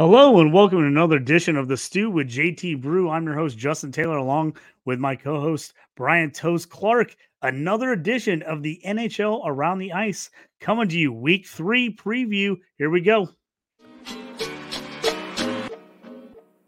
Hello and welcome to another edition of the Stew with JT Brew. I'm your host Justin Taylor, along with my co-host Bryan Toast Clark. Another edition of the NHL Around the Ice coming to you, Week Three preview. Here we go.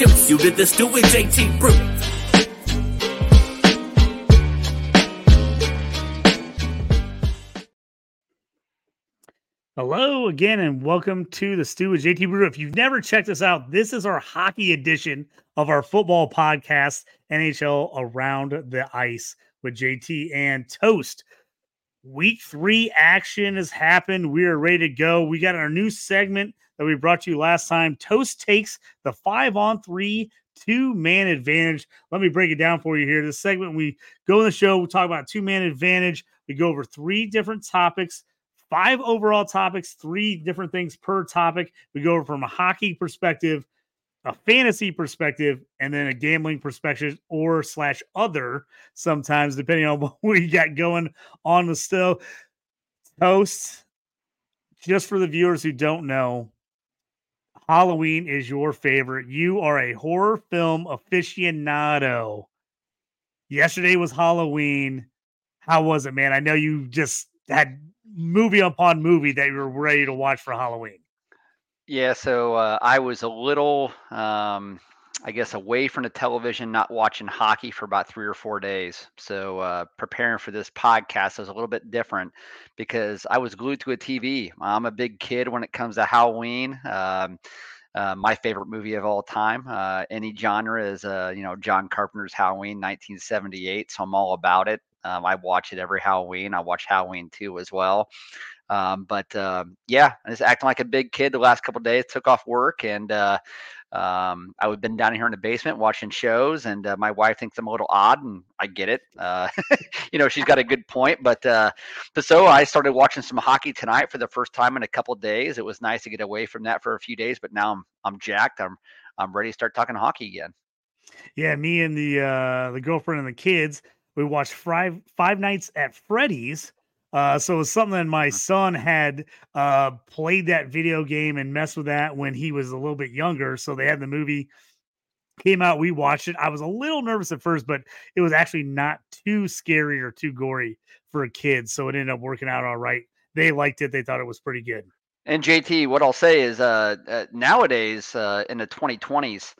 you did this Stew with JT Brew. Hello again, and welcome to the Stew with JT Brew. If you've never checked us out, this is our hockey edition of our football podcast, NHL Around the Ice with JT and Toast. Week three action has happened. We are ready to go. We got our new segment that we brought you last time. Toast takes the five on three two man advantage. Let me break it down for you here. This segment, we go in the show, we talk about two man advantage. We go over three different topics, five overall topics, three different things per topic. We go from a hockey perspective, a fantasy perspective, and then a gambling perspective or slash other sometimes, depending on what we got going on the still. Toast, just for the viewers who don't know, Halloween is your favorite. You are a horror film aficionado. Yesterday was Halloween. How was it, man? I know you just had movie upon movie that you were ready to watch for Halloween. Yeah, so uh, I was a little, um, I guess, away from the television, not watching hockey for about three or four days. So uh, preparing for this podcast was a little bit different because I was glued to a TV. I'm a big kid when it comes to Halloween. Um, uh, my favorite movie of all time. Uh, any genre is, uh, you know, John Carpenter's Halloween, 1978. So I'm all about it. Um, I watch it every Halloween. I watch Halloween 2 as well. Um, but um, yeah, I was acting like a big kid the last couple days. Took off work and um, I've been down here in the basement watching shows, and uh, my wife thinks I'm a little odd, and I get it. Uh, you know, she's got a good point, but uh, but so I started watching some hockey tonight for the first time in a couple days. It was nice to get away from that for a few days, but now I'm I'm jacked. I'm I'm ready to start talking hockey again. Yeah, me and the uh, the girlfriend and the kids, we watched five five nights at Freddy's uh, so it was something that my son had uh, played that video game and messed with that when he was a little bit younger. So they had the movie came out. We watched it. I was a little nervous at first, but it was actually not too scary or too gory for a kid. So it ended up working out all right. They liked it. They thought it was pretty good. And JT, what I'll say is, uh, uh nowadays uh, in the 2020s,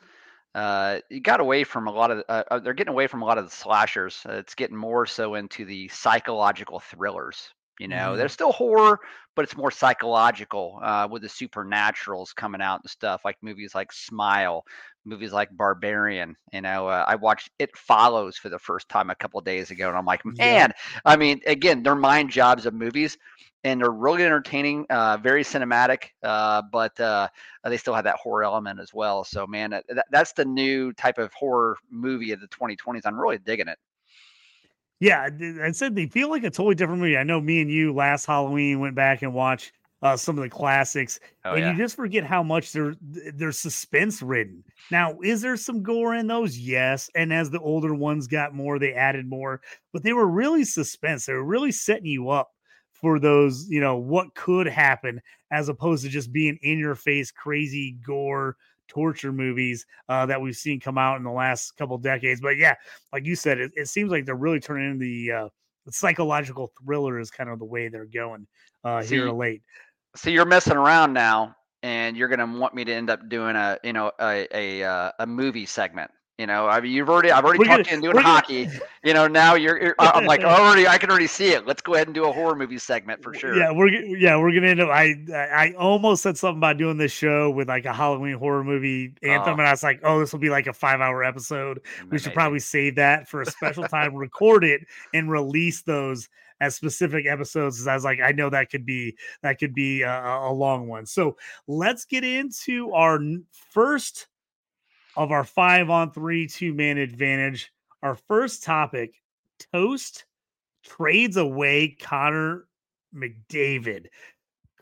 uh, you got away from a lot of uh, uh, they're getting away from a lot of the slashers. Uh, it's getting more so into the psychological thrillers. You know, mm-hmm. there's still horror, but it's more psychological uh, with the supernaturals coming out and stuff like movies like Smile, movies like Barbarian. You know, uh, I watched It Follows for the first time a couple days ago, and I'm like, man, yeah. I mean, again, they're mind jobs of movies, and they're really entertaining, uh, very cinematic, uh, but uh, they still have that horror element as well. So, man, that, that's the new type of horror movie of the 2020s. I'm really digging it. Yeah, I said they feel like a totally different movie. I know me and you last Halloween went back and watched uh, some of the classics, oh, and yeah. you just forget how much they're they're suspense ridden. Now, is there some gore in those? Yes, and as the older ones got more, they added more, but they were really suspense. They were really setting you up for those, you know, what could happen as opposed to just being in your face, crazy gore torture movies uh, that we've seen come out in the last couple decades. But yeah, like you said, it, it seems like they're really turning into the, uh, the psychological thriller is kind of the way they're going uh, see, here late. So you're messing around now, and you're going to want me to end up doing a you know a a, uh, a movie segment You know, I mean, you've already, I've already We're talked gonna- you into doing we're gonna- hockey. You know, now you're, you're I'm like, already, I can already see it. Let's go ahead and do a horror movie segment for sure. Yeah, we're yeah we're gonna end up. I I almost said something about doing this show with like a Halloween horror movie anthem, Oh. and I was like, oh, this will be like a five hour episode. Mm, we should probably save that for a special time, record it, and release those as specific episodes. 'cause I was like, I know that could be that could be a a long one. So let's get into our first of our five on three two man advantage. Our first topic: Toast trades away Connor McDavid.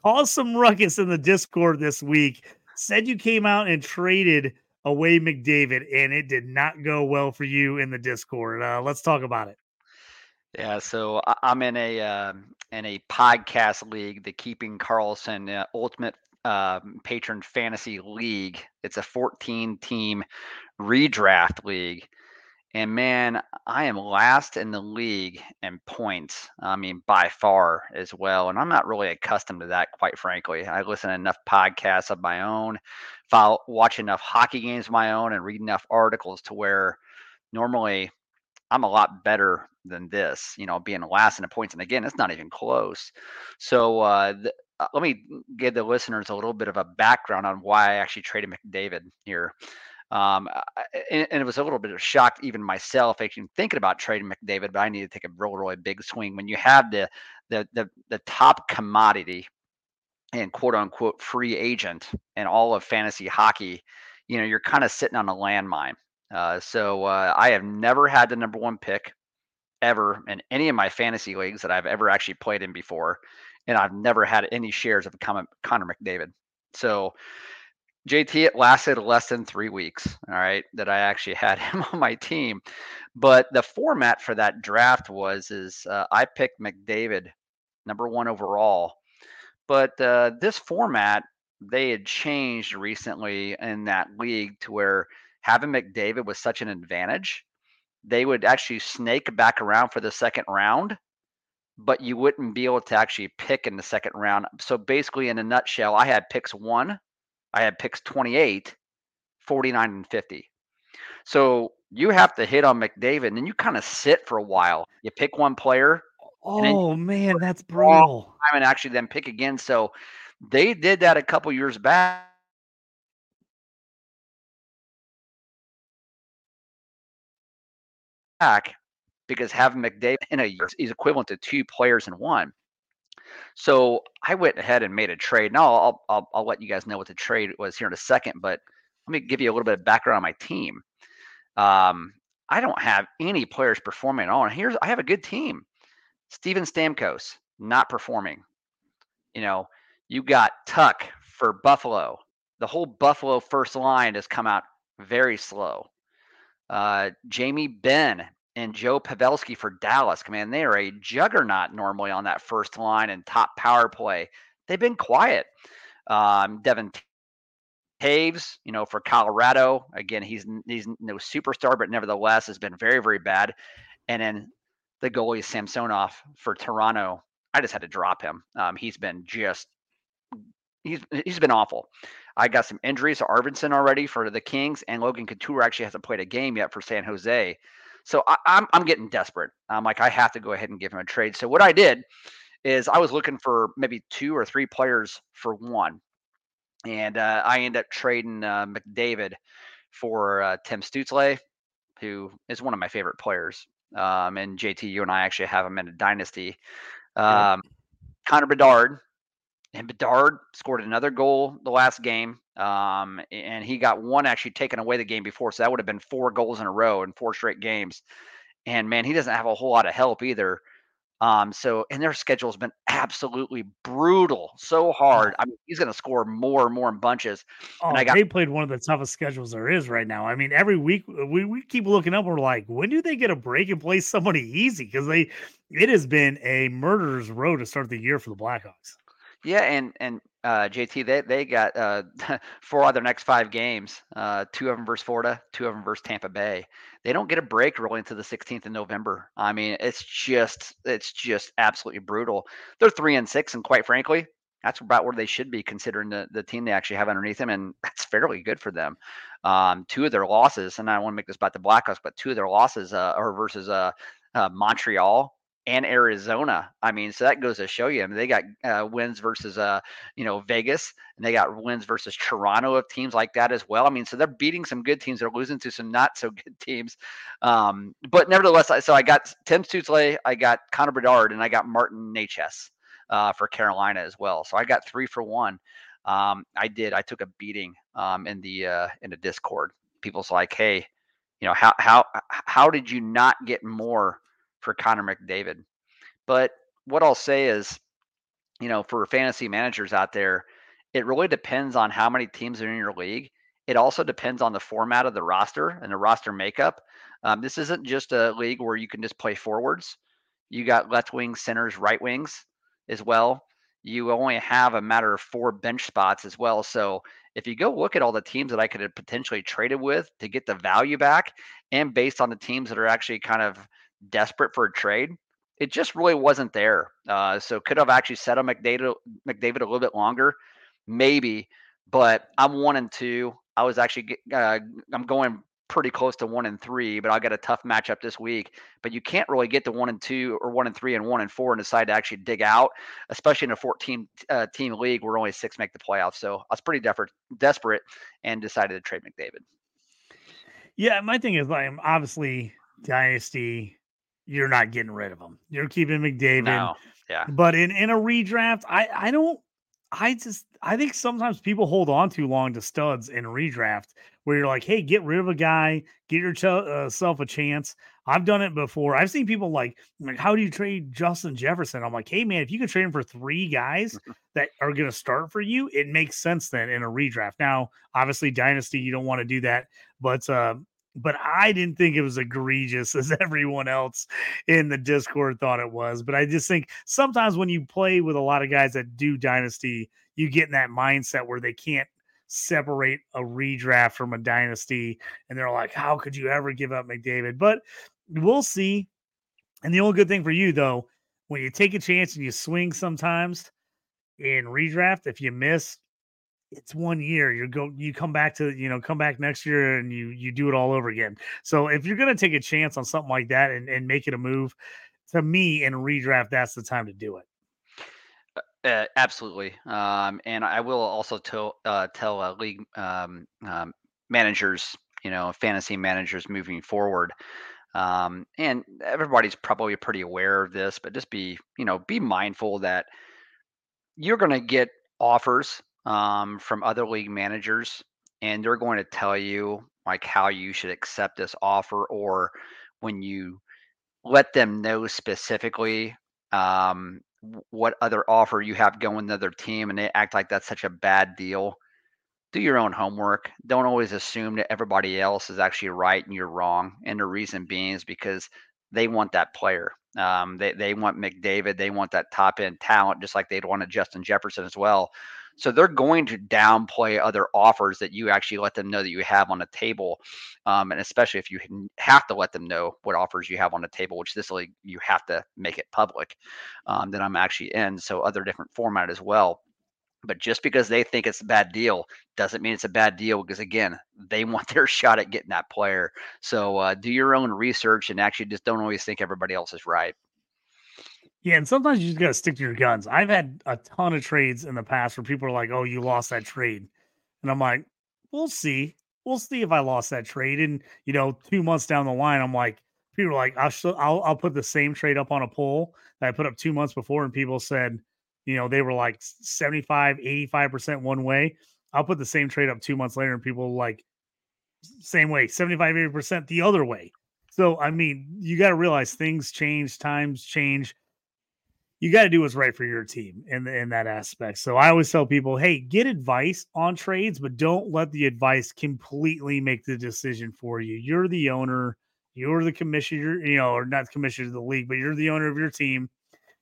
Caused some ruckus in the Discord this week. Said you came out and traded away McDavid, and it did not go well for you in the Discord. Uh, let's talk about it. Yeah, so I'm in a um, in a podcast league, the Keeping Carlson uh, Ultimate um, Patron Fantasy League. It's a 14 team redraft league, and man, I am last in the league in points. I mean, by far as well, and I'm not really accustomed to that, quite frankly. I listen to enough podcasts of my own, follow, watch enough hockey games of my own, and read enough articles to where normally I'm a lot better than this, you know, being last in the points. And again, it's not even close. So uh, uh, let me give the listeners a little bit of a background on why I actually traded McDavid here. Um, and, and it was a little bit of shock, even myself, actually thinking about trading McDavid, but I need to take a real, really big swing. When you have the the the, the top commodity and quote unquote free agent in all of fantasy hockey, you know, you're kind of sitting on a landmine. Uh, so uh, I have never had the number one pick ever in any of my fantasy leagues that I've ever actually played in before, and I've never had any shares of Con- Connor McDavid. So JT, it lasted less than three weeks. All right, that I actually had him on my team, but the format for that draft was is uh, I picked McDavid number one overall, but uh, this format they had changed recently in that league to where having McDavid was such an advantage. They would actually snake back around for the second round, but you wouldn't be able to actually pick in the second round. So basically, in a nutshell, I had picks one, I had picks 28, 49, and 50. So you have to hit on McDavid and then you kind of sit for a while. You pick one player, Oh man, that's brutal. time and actually then pick again. So they did that a couple years back. Back because having McDavid in a year is equivalent to two players in one. So I went ahead and made a trade. Now I'll, I'll I'll let you guys know what the trade was here in a second, but let me give you a little bit of background on my team. Um, I don't have any players performing at all. And here's I have a good team. Steven Stamkos not performing. You know, you got Tuch for Buffalo. The whole Buffalo first line has come out very slow. Uh, Jamie Benn and Joe Pavelski for Dallas. Man, they are a juggernaut normally on that first line and top power play. They've been quiet. Um, Devon Toews, you know, for Colorado. Again, he's he's no superstar, but nevertheless has been very very bad. And then the goalie Samsonov for Toronto. I just had to drop him. Um, he's been just he's he's been awful. I got some injuries to Arvidsson already for the Kings, and Logan Couture actually hasn't played a game yet for San Jose. So I, I'm I'm getting desperate. I'm like I have to go ahead and give him a trade. So what I did is I was looking for maybe two or three players for one, and uh, I end up trading uh, McDavid for uh, Tim Stutzle, who is one of my favorite players. Um, and JT, you and I actually have him in a dynasty. Um, Connor Bedard, and Bedard scored another goal the last game. Um, and he got one actually taken away the game before, so that would have been four goals in a row in four straight games. And man, he doesn't have a whole lot of help either. Um, so and their schedule's been absolutely brutal, so hard. I mean, he's going to score more and more in bunches. Oh, I got- they played one of the toughest schedules there is right now. I mean, every week we, we keep looking up. We're like, when do they get a break and play somebody easy? Because they, it has been a murderer's row to start the year for the Blackhawks. Yeah, and and uh, JT, they they got uh, four of their next five games. Uh, two of them versus Florida, two of them versus Tampa Bay. They don't get a break really until the 16th of November. I mean, it's just it's just absolutely brutal. They're three and six, and quite frankly, That's about where they should be considering the, the team they actually have underneath them, and that's fairly good for them. Um, two of their losses, and I want to make this about the Blackhawks, but two of their losses uh, are versus uh, uh, Montreal and Arizona. I mean, so that goes to show you. I mean, they got uh, wins versus uh, you know Vegas, and they got wins versus Toronto of teams like that as well. I mean, so they're beating some good teams. They're losing to some not so good teams. Um, but nevertheless, I, so I got Tim Stützle, I got Connor Bedard, and I got Martin Necas uh, for Carolina as well. So I got three for one. Um, I did. I took a beating um, in the uh, in the Discord. People's like, hey, you know, how how how did you not get more for Connor McDavid? But what I'll say is, you know, for fantasy managers out there, it really depends on how many teams are in your league. It also depends on the format of the roster and the roster makeup. Um, this isn't just a league where you can just play forwards. You got left wings, centers, right wings as well. You only have a matter of four bench spots as well. So if you go look at all the teams that I could have potentially traded with to get the value back, and based on the teams that are actually kind of desperate for a trade, it just really wasn't there. Uh, so could have actually set up McDavid, McDavid a little bit longer, maybe. But I'm one and two. I was actually uh, I'm going pretty close to one and three, but I got a tough matchup this week. But you can't really get to one and two or one and three and one and four and decide to actually dig out, especially in a 14 uh, team league where only six make the playoffs. So I was pretty desperate, desperate and decided to trade McDavid. Yeah, my thing is like obviously dynasty, you're not getting rid of him. You're keeping McDavid. No. Yeah. But in in a redraft, I I don't I just I think sometimes people hold on too long to studs in redraft where you're like, hey, get rid of a guy, get yourself uh, a chance. I've done it before. I've seen people like, like, how do you trade Justin Jefferson? I'm like, hey man, if you can trade him for three guys that are going to start for you, it makes sense then in a redraft. Now, obviously, dynasty, you don't want to do that, but uh, but I didn't think it was egregious as everyone else in the Discord thought it was. But I just think sometimes when you play with a lot of guys that do dynasty, you get in that mindset where they can't separate a redraft from a dynasty. And they're like, how could you ever give up McDavid? But we'll see. And the only good thing for you, though, when you take a chance and you swing sometimes in redraft, if you miss, it's one year. You go, you come back to, you know, come back next year and you you do it all over again. So if you're gonna take a chance on something like that and, and make it a move, to me in redraft, that's the time to do it. Uh, absolutely. Um, and I will also tell uh, tell uh, league um, um, managers, you know, fantasy managers moving forward. Um, and everybody's probably pretty aware of this, but just be, you know, be mindful that you're going to get offers um, from other league managers, and they're going to tell you like how you should accept this offer, or when you let them know specifically um, what other offer you have going to their team, and they act like that's such a bad deal. Do your own homework. Don't always assume that everybody else is actually right and you're wrong. And the reason being is because they want that player. Um, they they want McDavid. They want that top end talent, just like they'd want a Justin Jefferson as well. So they're going to downplay other offers that you actually let them know that you have on the table. Um, and especially if you have to let them know what offers you have on the table, which this league you have to make it public um, that I'm actually in. So other different format as well. But just because they think it's a bad deal doesn't mean it's a bad deal because again, they want their shot at getting that player. So uh, do your own research and actually just don't always think everybody else is right. Yeah, and sometimes you just gotta stick to your guns. I've had a ton of trades in the past where people are like, "Oh, you lost that trade," and I'm like, "We'll see. We'll see if I lost that trade." And you know, two months down the line, I'm like, people are like, "I'll I'll, I'll put the same trade up on a poll that I put up two months before," and people said, you know, they were like 75, 85 percent one way. I'll put the same trade up two months later, and people like same way, 75, 80 percent the other way. So I mean, you got to realize things change, times change you got to do what's right for your team in in that aspect. So I always tell people, hey, get advice on trades, but don't let the advice completely make the decision for you. You're the owner, you're the commissioner, you know, or not commissioner of the league, but you're the owner of your team.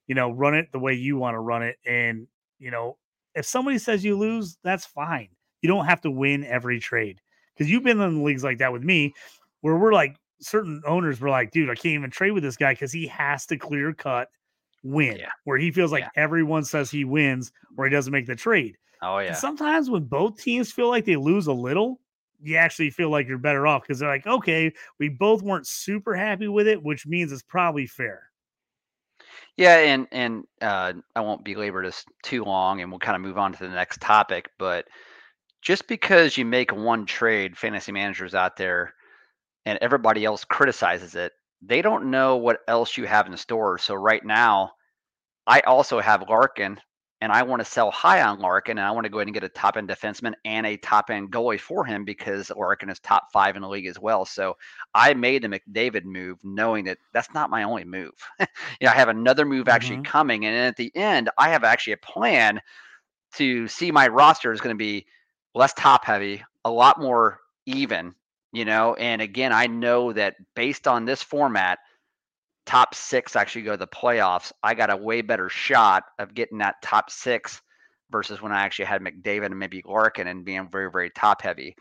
You know, run it the way you want to run it. And, you know, if somebody says you lose, that's fine. You don't have to win every trade because you've been in leagues like that with me where we're like certain owners were like, dude, I can't even trade with this guy because he has to clear cut win, Yeah. where he feels like Yeah. everyone says he wins or he doesn't make the trade. Oh And yeah. sometimes when both teams feel like they lose a little, you actually feel like you're better off because they're like, okay, we both weren't super happy with it, which means it's probably fair. Yeah, and and uh, I won't belabor this too long, and we'll kind of move on to the next topic. But just because you make one trade, fantasy managers out there, and everybody else criticizes it, they don't know what else you have in store. So right now, I also have Larkin, and I want to sell high on Larkin, and I want to go ahead and get a top end defenseman and a top end goalie for him because Larkin is top five in the league as well. So I made the McDavid move, knowing that that's not my only move. you know, I have another move actually Mhm. coming, and at the end, I have actually a plan to see my roster is going to be less top heavy, a lot more even. You know, and again, I know that based on this format, top six actually go to the playoffs, I got a way better shot of getting that top six versus when I actually had McDavid and maybe Larkin and being very, very top heavy.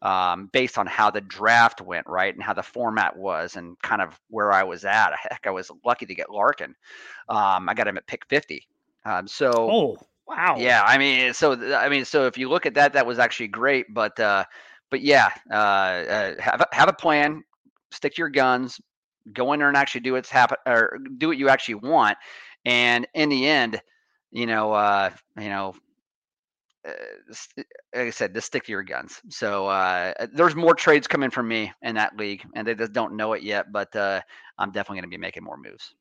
Um, based on how the draft went, right, and how the format was, and kind of where I was at. Heck, I was lucky to get Larkin. Um, I got him at pick fifty. Um, so Oh, wow. yeah, I mean, so I mean, so if you look at that, that was actually great. But uh, but yeah, uh, uh, have a, have a plan, stick to your guns, go in there and actually do what's happen or do what you actually want. And in the end, you know, uh, you know, uh, like I said, just stick to your guns. So uh, there's more trades coming from me in that league, and they just don't know it yet. But uh, I'm definitely going to be making more moves.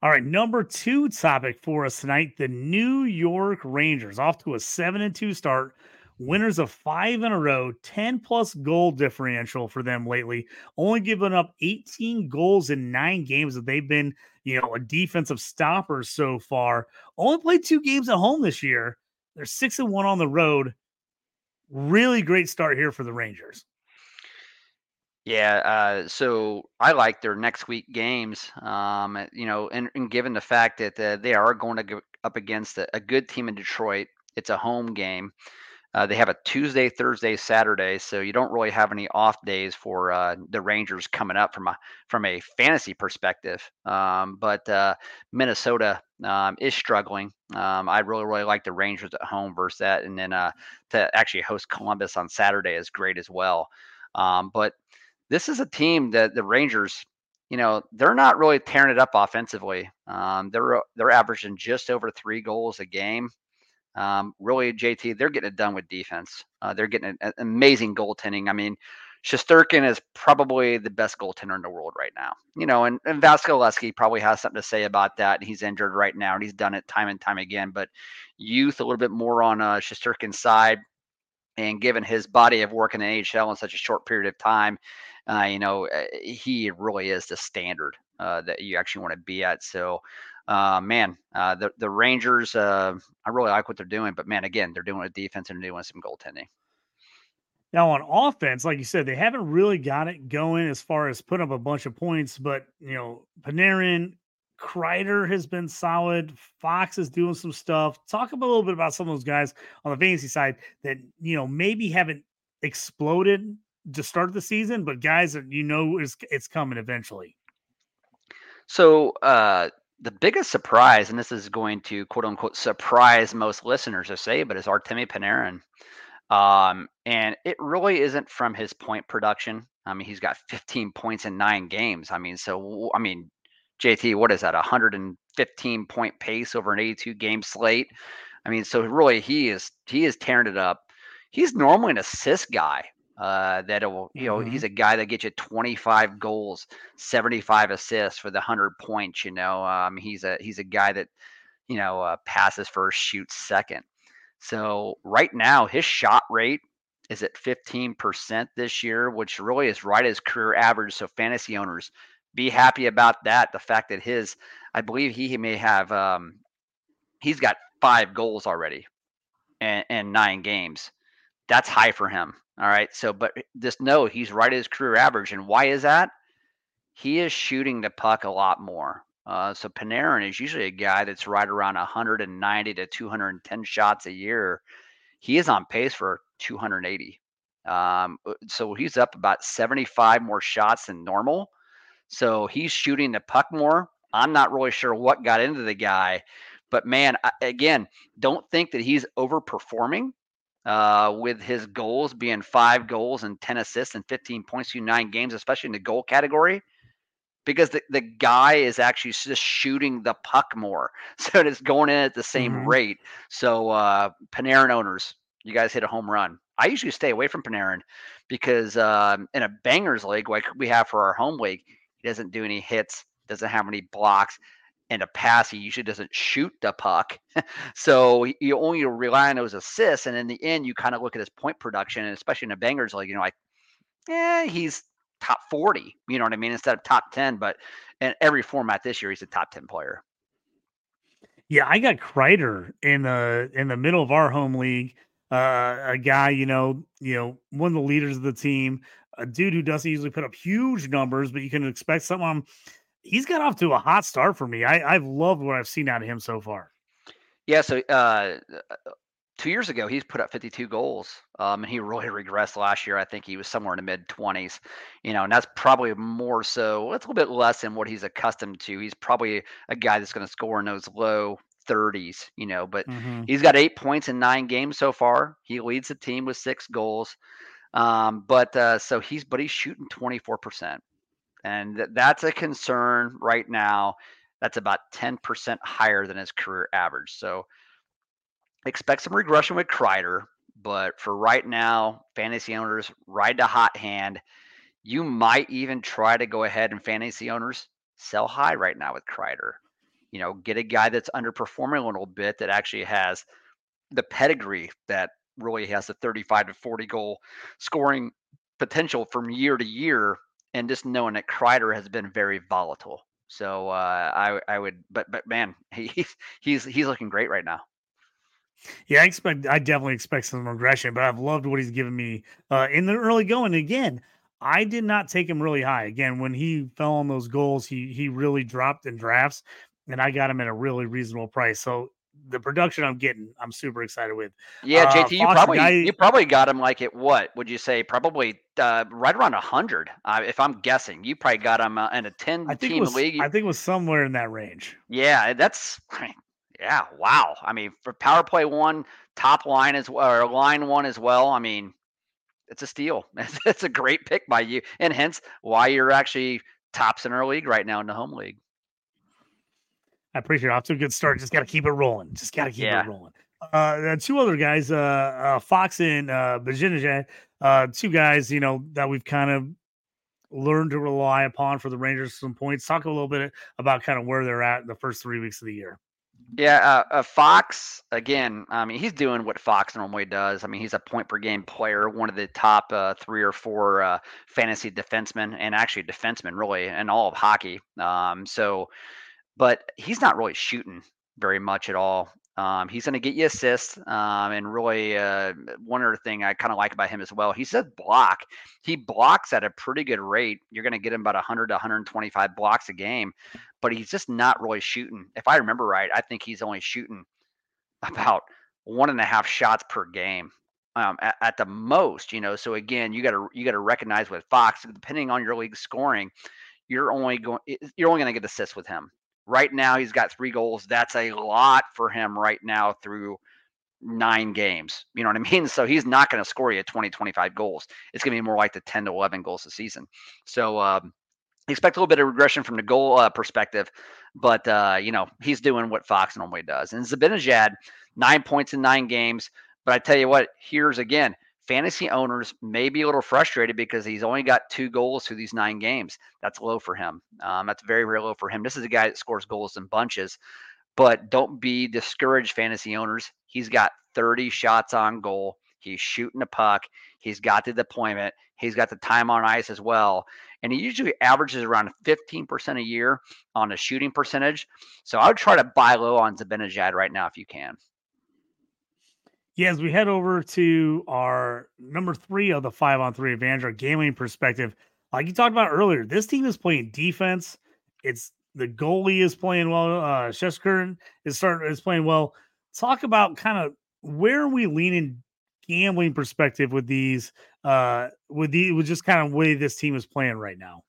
All right, number two topic for us tonight: the New York Rangers off to a seven and two start, winners of five in a row, ten plus goal differential for them lately. Only giving up eighteen goals in nine games that they've been, you know, a defensive stopper so far. Only played two games at home this year. They're six and one on the road. Really great start here for the Rangers. Yeah, uh, so I like their next week games. Um, you know, and, and given the fact that uh, they are going to go up against a, a good team in Detroit, it's a home game. Uh, they have a Tuesday, Thursday, Saturday, so you don't really have any off days for uh, the Rangers coming up from a from a fantasy perspective. Um, but uh, Minnesota um, is struggling. Um, I really really like the Rangers at home versus that, and then uh, to actually host Columbus on Saturday is great as well. Um, but this is a team that the Rangers, you know, they're not really tearing it up offensively. Um, they're they're averaging just over three goals a game. Um, really, JT, they're getting it done with defense. Uh, they're getting an, amazing goaltending. I mean, Shesterkin is probably the best goaltender in the world right now. You know, and, and Vasilevskiy probably has something to say about that. He's injured right now, and he's done it time and time again. But youth, a little bit more on uh, Shesterkin's side, and given his body of work in the NHL in such a short period of time, uh, you know, uh, he really is the standard uh, that you actually want to be at. So, uh, man, uh, the the Rangers, uh, I really like what they're doing, but man, again, they're doing a defense and they're doing some goaltending. Now on offense, like you said, they haven't really got it going as far as putting up a bunch of points, but you know, Panarin, Kreider has been solid. Fox is doing some stuff. Talk a little bit about some of those guys on the fantasy side that you know maybe haven't exploded to start the season, but guys that you know is it's coming eventually. So, uh, the biggest surprise, and this is going to quote unquote surprise most listeners to say, but is Artemi Panarin. Um, and it really isn't from his point production. I mean, he's got 15 points in nine games. I mean, so I mean, JT, what is that? 115 point pace over an 82 game slate. I mean, so really, he is he is tearing it up. He's normally an assist guy. Uh, that will, you know, Mhm. he's a guy that gets you 25 goals, 75 assists for the 100 points. You know, um, he's a he's a guy that, you know, uh, passes first, shoots second. So right now, his shot rate is at 15% this year, which really is right as career average. So fantasy owners, be happy about that. The fact that his, I believe he may have, um, he's got five goals already and, and nine games. That's high for him. All right. So, but just know he's right at his career average. And why is that? He is shooting the puck a lot more. Uh, so Panarin is usually a guy that's right around 190 to 210 shots a year. He is on pace for 280. Um, uh, so he's up about 75 more shots than normal. So he's shooting the puck more. I'm not really sure what got into the guy, but man, again, don't think that he's overperforming uh, with his goals being five goals and 10 assists and 15 points through nine games, especially in the goal category, because the, the guy is actually just shooting the puck more. So it's going in at the same mm-hmm. rate. So, uh, Panarin owners, you guys hit a home run. I usually stay away from Panarin because um, in a bangers league like we have for our home league, he doesn't do any hits, doesn't have any blocks, and a pass. He usually doesn't shoot the puck, so you only rely on those assists. And in the end, you kind of look at his point production, and especially in a bangers like you know, like, yeah, he's top forty. You know what I mean? Instead of top ten, but in every format this year, he's a top ten player. Yeah, I got Kreider in the in the middle of our home league uh, a guy, you know, you know, one of the leaders of the team, a dude who doesn't usually put up huge numbers, but you can expect someone. He's got off to a hot start for me. I, I've loved what I've seen out of him so far. Yeah, so uh, two years ago, he's put up 52 goals, um, and he really regressed last year. I think he was somewhere in the mid 20s, you know, and that's probably more so. It's a little bit less than what he's accustomed to. He's probably a guy that's going to score in those low 30s, you know, but mm-hmm. he's got eight points in nine games so far. He leads the team with six goals. Um, but uh, so he's, but he's shooting 24%. And th- that's a concern right now. That's about 10% higher than his career average. So expect some regression with Kreider. But for right now, fantasy owners ride the hot hand. You might even try to go ahead and fantasy owners sell high right now with Kreider you know, get a guy that's underperforming a little bit that actually has the pedigree that really has the 35 to 40 goal scoring potential from year to year. And just knowing that Kreider has been very volatile. So uh, I I would, but but man, he, he's he's looking great right now. Yeah, I expect I definitely expect some regression, but I've loved what he's given me uh, in the early going. Again, I did not take him really high. Again, when he fell on those goals, he he really dropped in drafts and I got him at a really reasonable price. So the production I'm getting, I'm super excited with. Yeah, uh, JT, you probably guy, you probably got him like at what would you say? Probably uh, right around hundred, uh, if I'm guessing. You probably got him uh, in a ten team was, league. I think it was somewhere in that range. Yeah, that's yeah, wow. I mean, for power play one, top line as well, or line one as well. I mean, it's a steal. It's a great pick by you, and hence why you're actually tops in our league right now in the home league. I appreciate it. Off to a good start. Just got to keep it rolling. Just got to keep yeah. it rolling. Uh, two other guys, uh, uh, Fox and uh, Zibanejad, uh, two guys, you know, that we've kind of learned to rely upon for the Rangers some points. Talk a little bit about kind of where they're at in the first three weeks of the year. Yeah, uh, uh, Fox again. I mean, he's doing what Fox normally does. I mean, he's a point per game player, one of the top uh, three or four uh, fantasy defensemen, and actually defensemen really in all of hockey. Um, so but he's not really shooting very much at all. Um, he's going to get you assists. Um, and really, uh, one other thing I kind of like about him as well, he says block. He blocks at a pretty good rate. You're going to get him about 100 to 125 blocks a game, but he's just not really shooting. If I remember right, I think he's only shooting about one and a half shots per game. Um, at, at, the most, you know. So again, you got to you got to recognize with Fox, depending on your league scoring, you're only going you're only going to get assists with him. Right now, he's got three goals. That's a lot for him right now through nine games. You know what I mean? So he's not going to score you 20, 25 goals. It's going to be more like the 10 to 11 goals a season. So, um, expect a little bit of regression from the goal uh, perspective, but uh, you know he's doing what Fox normally does. And Zibanejad, nine points in nine games. But I tell you what, here's again fantasy owners may be a little frustrated because he's only got two goals through these nine games. That's low for him. Um, that's very, very low for him. This is a guy that scores goals in bunches, but don't be discouraged, fantasy owners. He's got 30 shots on goal. He's shooting a puck. He's got the deployment. He's got the time on ice as well. And he usually averages around 15% a year on a shooting percentage. So I would try to buy low on Zibanejad right now if you can. Yeah, as we head over to our number three of the five on three advantage, our gambling perspective, like you talked about earlier, this team is playing defense. It's the goalie is playing well. Uh Shesterkin is starting is playing well. Talk about kind of where are we leaning gambling perspective with these uh with the with just kind of way this team is playing right now.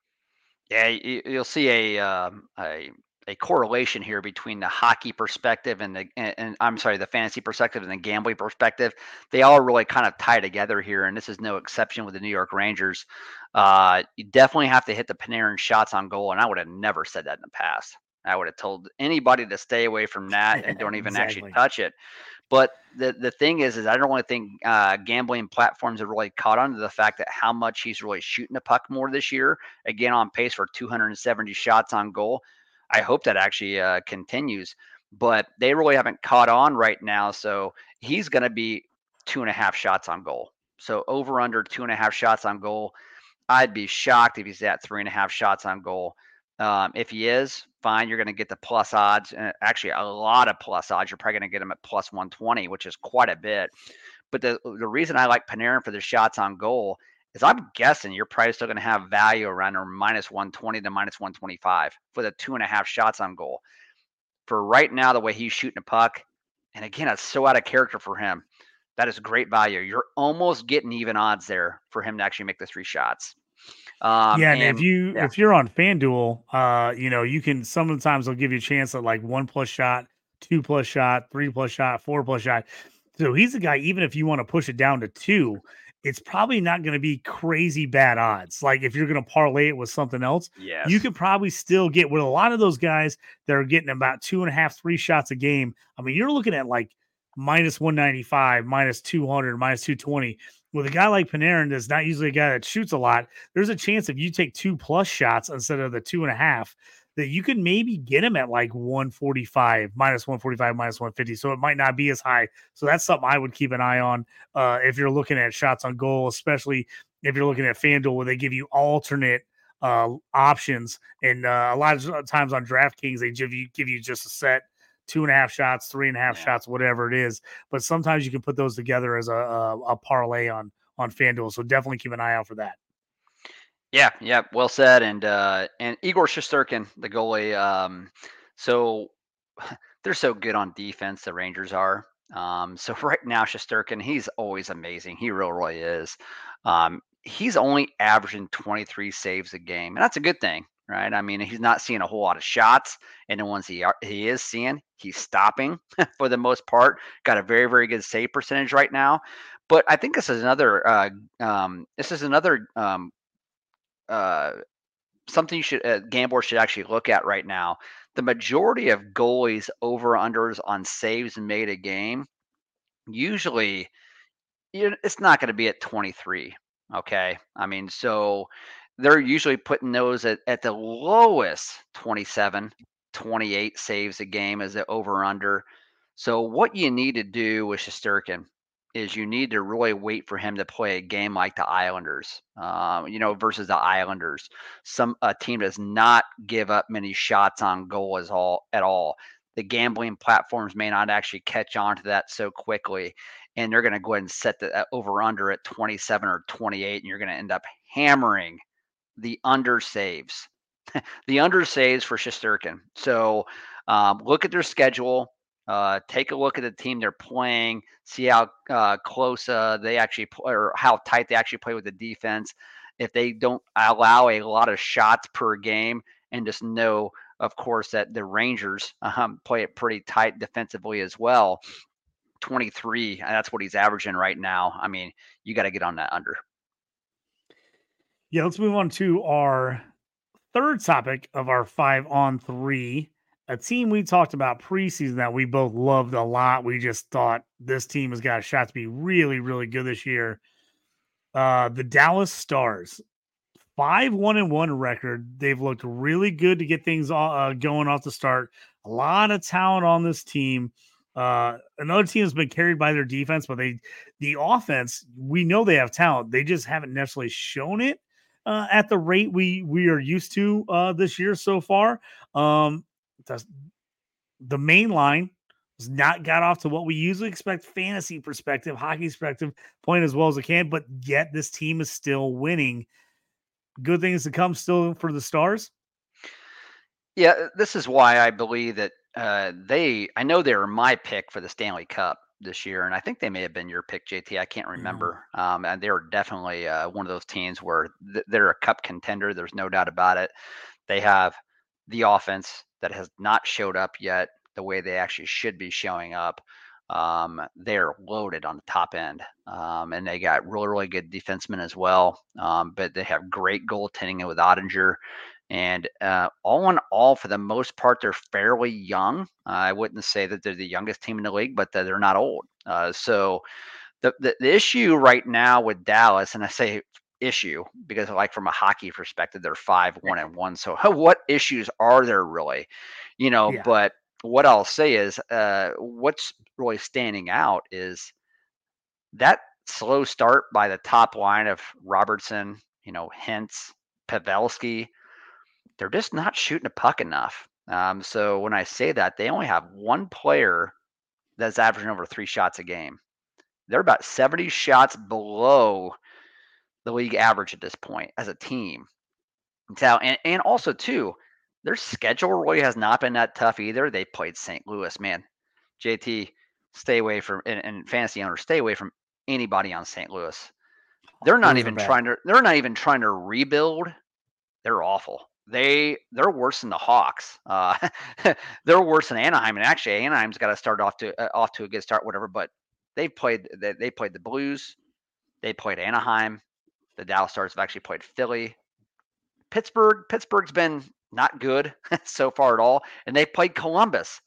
Yeah, you'll see a um, a a correlation here between the hockey perspective and the and, and, I'm sorry, the fantasy perspective and the gambling perspective. They all really kind of tie together here, and this is no exception with the New York Rangers. Uh, you definitely have to hit the Panarin shots on goal, and I would have never said that in the past. I would have told anybody to stay away from that and don't even exactly. actually touch it. But the the thing is, is I don't really think uh, gambling platforms have really caught on to the fact that how much he's really shooting the puck more this year. Again, on pace for 270 shots on goal. I hope that actually uh, continues, but they really haven't caught on right now. So he's going to be two and a half shots on goal. So over under two and a half shots on goal. I'd be shocked if he's at three and a half shots on goal. Um, if he is, fine, you're going to get the plus odds. Uh, actually, a lot of plus odds. You're probably going to get him at plus 120, which is quite a bit. But the the reason I like Panarin for the shots on goal is I'm guessing you're probably still going to have value around or minus 120 to minus 125 for the two and a half shots on goal. For right now, the way he's shooting a puck, and again, it's so out of character for him. That is great value. You're almost getting even odds there for him to actually make the three shots. Um, yeah, and, and, if you yeah. if you're on FanDuel, uh, you know you can sometimes they'll give you a chance at like one plus shot, two plus shot, three plus shot, four plus shot. So he's a guy. Even if you want to push it down to two, it's probably not going to be crazy bad odds. Like if you're going to parlay it with something else, yes. you could probably still get with a lot of those guys that are getting about two and a half, three shots a game. I mean, you're looking at like minus 195, minus 200, minus 220. With a guy like Panarin, that's not usually a guy that shoots a lot, there's a chance if you take two plus shots instead of the two and a half, that you could maybe get him at like 145, minus 145, minus 150. So it might not be as high. So that's something I would keep an eye on uh, if you're looking at shots on goal, especially if you're looking at FanDuel where they give you alternate uh, options. And uh, a lot of times on DraftKings, they give you give you just a set two and a half shots, three and a half yeah. shots, whatever it is. But sometimes you can put those together as a, a, a parlay on on FanDuel. So definitely keep an eye out for that. Yeah, yeah, well said. And uh, and Igor Shesterkin, the goalie. Um, so they're so good on defense. The Rangers are. Um, so right now, Shesterkin, he's always amazing. He really, really is. Um, he's only averaging 23 saves a game, and that's a good thing, right? I mean, he's not seeing a whole lot of shots, and the ones he are, he is seeing, he's stopping for the most part. Got a very, very good save percentage right now. But I think this is another uh, um, this is another um, uh, something you should uh, should actually look at right now. The majority of goalies over unders on saves made a game, usually, it's not going to be at 23. Okay, I mean, so they're usually putting those at, at the lowest 27, 28 saves a game as the over under. So what you need to do with Shesterkin is you need to really wait for him to play a game like the Islanders, uh, you know, versus the Islanders. Some a team does not give up many shots on goal as all at all. The gambling platforms may not actually catch on to that so quickly, and they're going to go ahead and set the uh, over under at 27 or 28, and you're going to end up hammering the under saves, the under saves for Shesterkin. So um, look at their schedule uh, take a look at the team they're playing, see how uh, close uh, they actually play or how tight they actually play with the defense. If they don't allow a lot of shots per game, and just know, of course, that the Rangers um, play it pretty tight defensively as well. 23, that's what he's averaging right now. I mean, you got to get on that under. Yeah, let's move on to our third topic of our five on three a team we talked about preseason that we both loved a lot. We just thought this team has got a shot to be really, really good this year. Uh, the Dallas Stars, five one and one record. They've looked really good to get things uh, going off the start. A lot of talent on this team. Uh, another team has been carried by their defense, but they, the offense, we know they have talent. They just haven't necessarily shown it uh, at the rate we we are used to uh, this year so far. Um, the, the main line has not got off to what we usually expect fantasy perspective, hockey perspective, point as well as it can, but yet this team is still winning. Good things to come still for the Stars. Yeah, uh, this is why I believe that uh, they, I know they were my pick for the Stanley Cup this year, and I think they may have been your pick, JT. I can't mm-hmm. remember. Um, and they were definitely uh, one of those teams where th- they're a cup contender. There's no doubt about it. They have the offense, that has not showed up yet the way they actually should be showing up. Um, they're loaded on the top end, um, and they got really, really good defensemen as well. Um, but they have great goaltending with Oettinger, and uh, all in all, for the most part, they're fairly young. Uh, I wouldn't say that they're the youngest team in the league, but they're not old. Uh, so the, the, the issue right now with Dallas, and I say issue because like from a hockey perspective, they're five one and one. So what issues are there really? You know, yeah. but what I'll say is uh, what's really standing out is that slow start by the top line of Robertson, you know, Hintz, Pavelski. They're just not shooting a puck enough. Um, so when I say that, they only have one player that's averaging over three shots a game. They're about 70 shots below the league average at this point as a team. So, and, and also too, their schedule really has not been that tough either. They played St. Louis, man. JT, stay away from and, and fantasy owners, stay away from anybody on St. Louis. They're not Those even trying to. They're not even trying to rebuild. They're awful. They they're worse than the Hawks. Uh, they're worse than Anaheim, and actually Anaheim's got to start off to uh, off to a good start, whatever. But they played they, they played the Blues. They played Anaheim. The Dallas Stars have actually played Philly. Pittsburgh, Pittsburgh's been not good so far at all, and they played Columbus.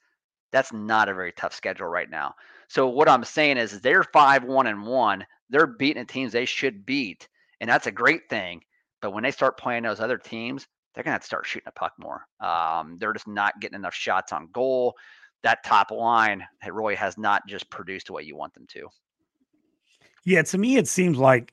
That's not a very tough schedule right now. So what I'm saying is, they're five one and one. They're beating the teams they should beat, and that's a great thing. But when they start playing those other teams, they're gonna have to start shooting a puck more. Um, they're just not getting enough shots on goal. That top line it really has not just produced the way you want them to. Yeah, to me, it seems like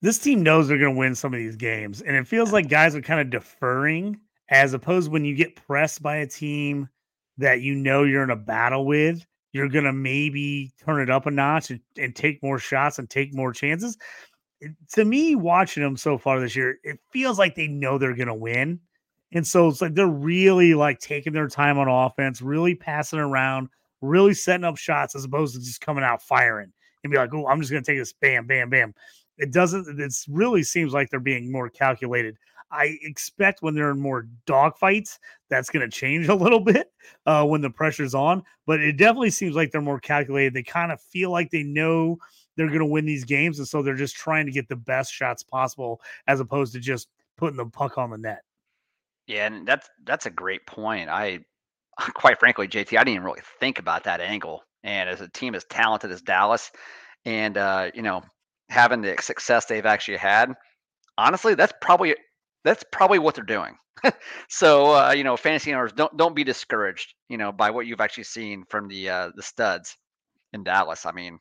this team knows they're going to win some of these games, and it feels like guys are kind of deferring as opposed when you get pressed by a team that you know you're in a battle with, you're going to maybe turn it up a notch and, and, take more shots and take more chances. To me, watching them so far this year, it feels like they know they're going to win. And so it's like they're really like taking their time on offense, really passing around, really setting up shots as opposed to just coming out firing and be like, oh, I'm just going to take this bam, bam, bam. It doesn't, it really seems like they're being more calculated. I expect when they're in more dogfights, that's going to change a little bit uh, when the pressure's on. But it definitely seems like they're more calculated. They kind of feel like they know they're going to win these games, and so they're just trying to get the best shots possible, as opposed to just putting the puck on the net. Yeah, and that's that's a great point. I, quite frankly, JT, I didn't even really think about that angle. And as a team as talented as Dallas, and uh, you know, having the success they've actually had, honestly, that's probably that's probably what they're doing. so uh, you know, fantasy owners don't don't be discouraged, you know, by what you've actually seen from the uh, the studs in Dallas. I mean,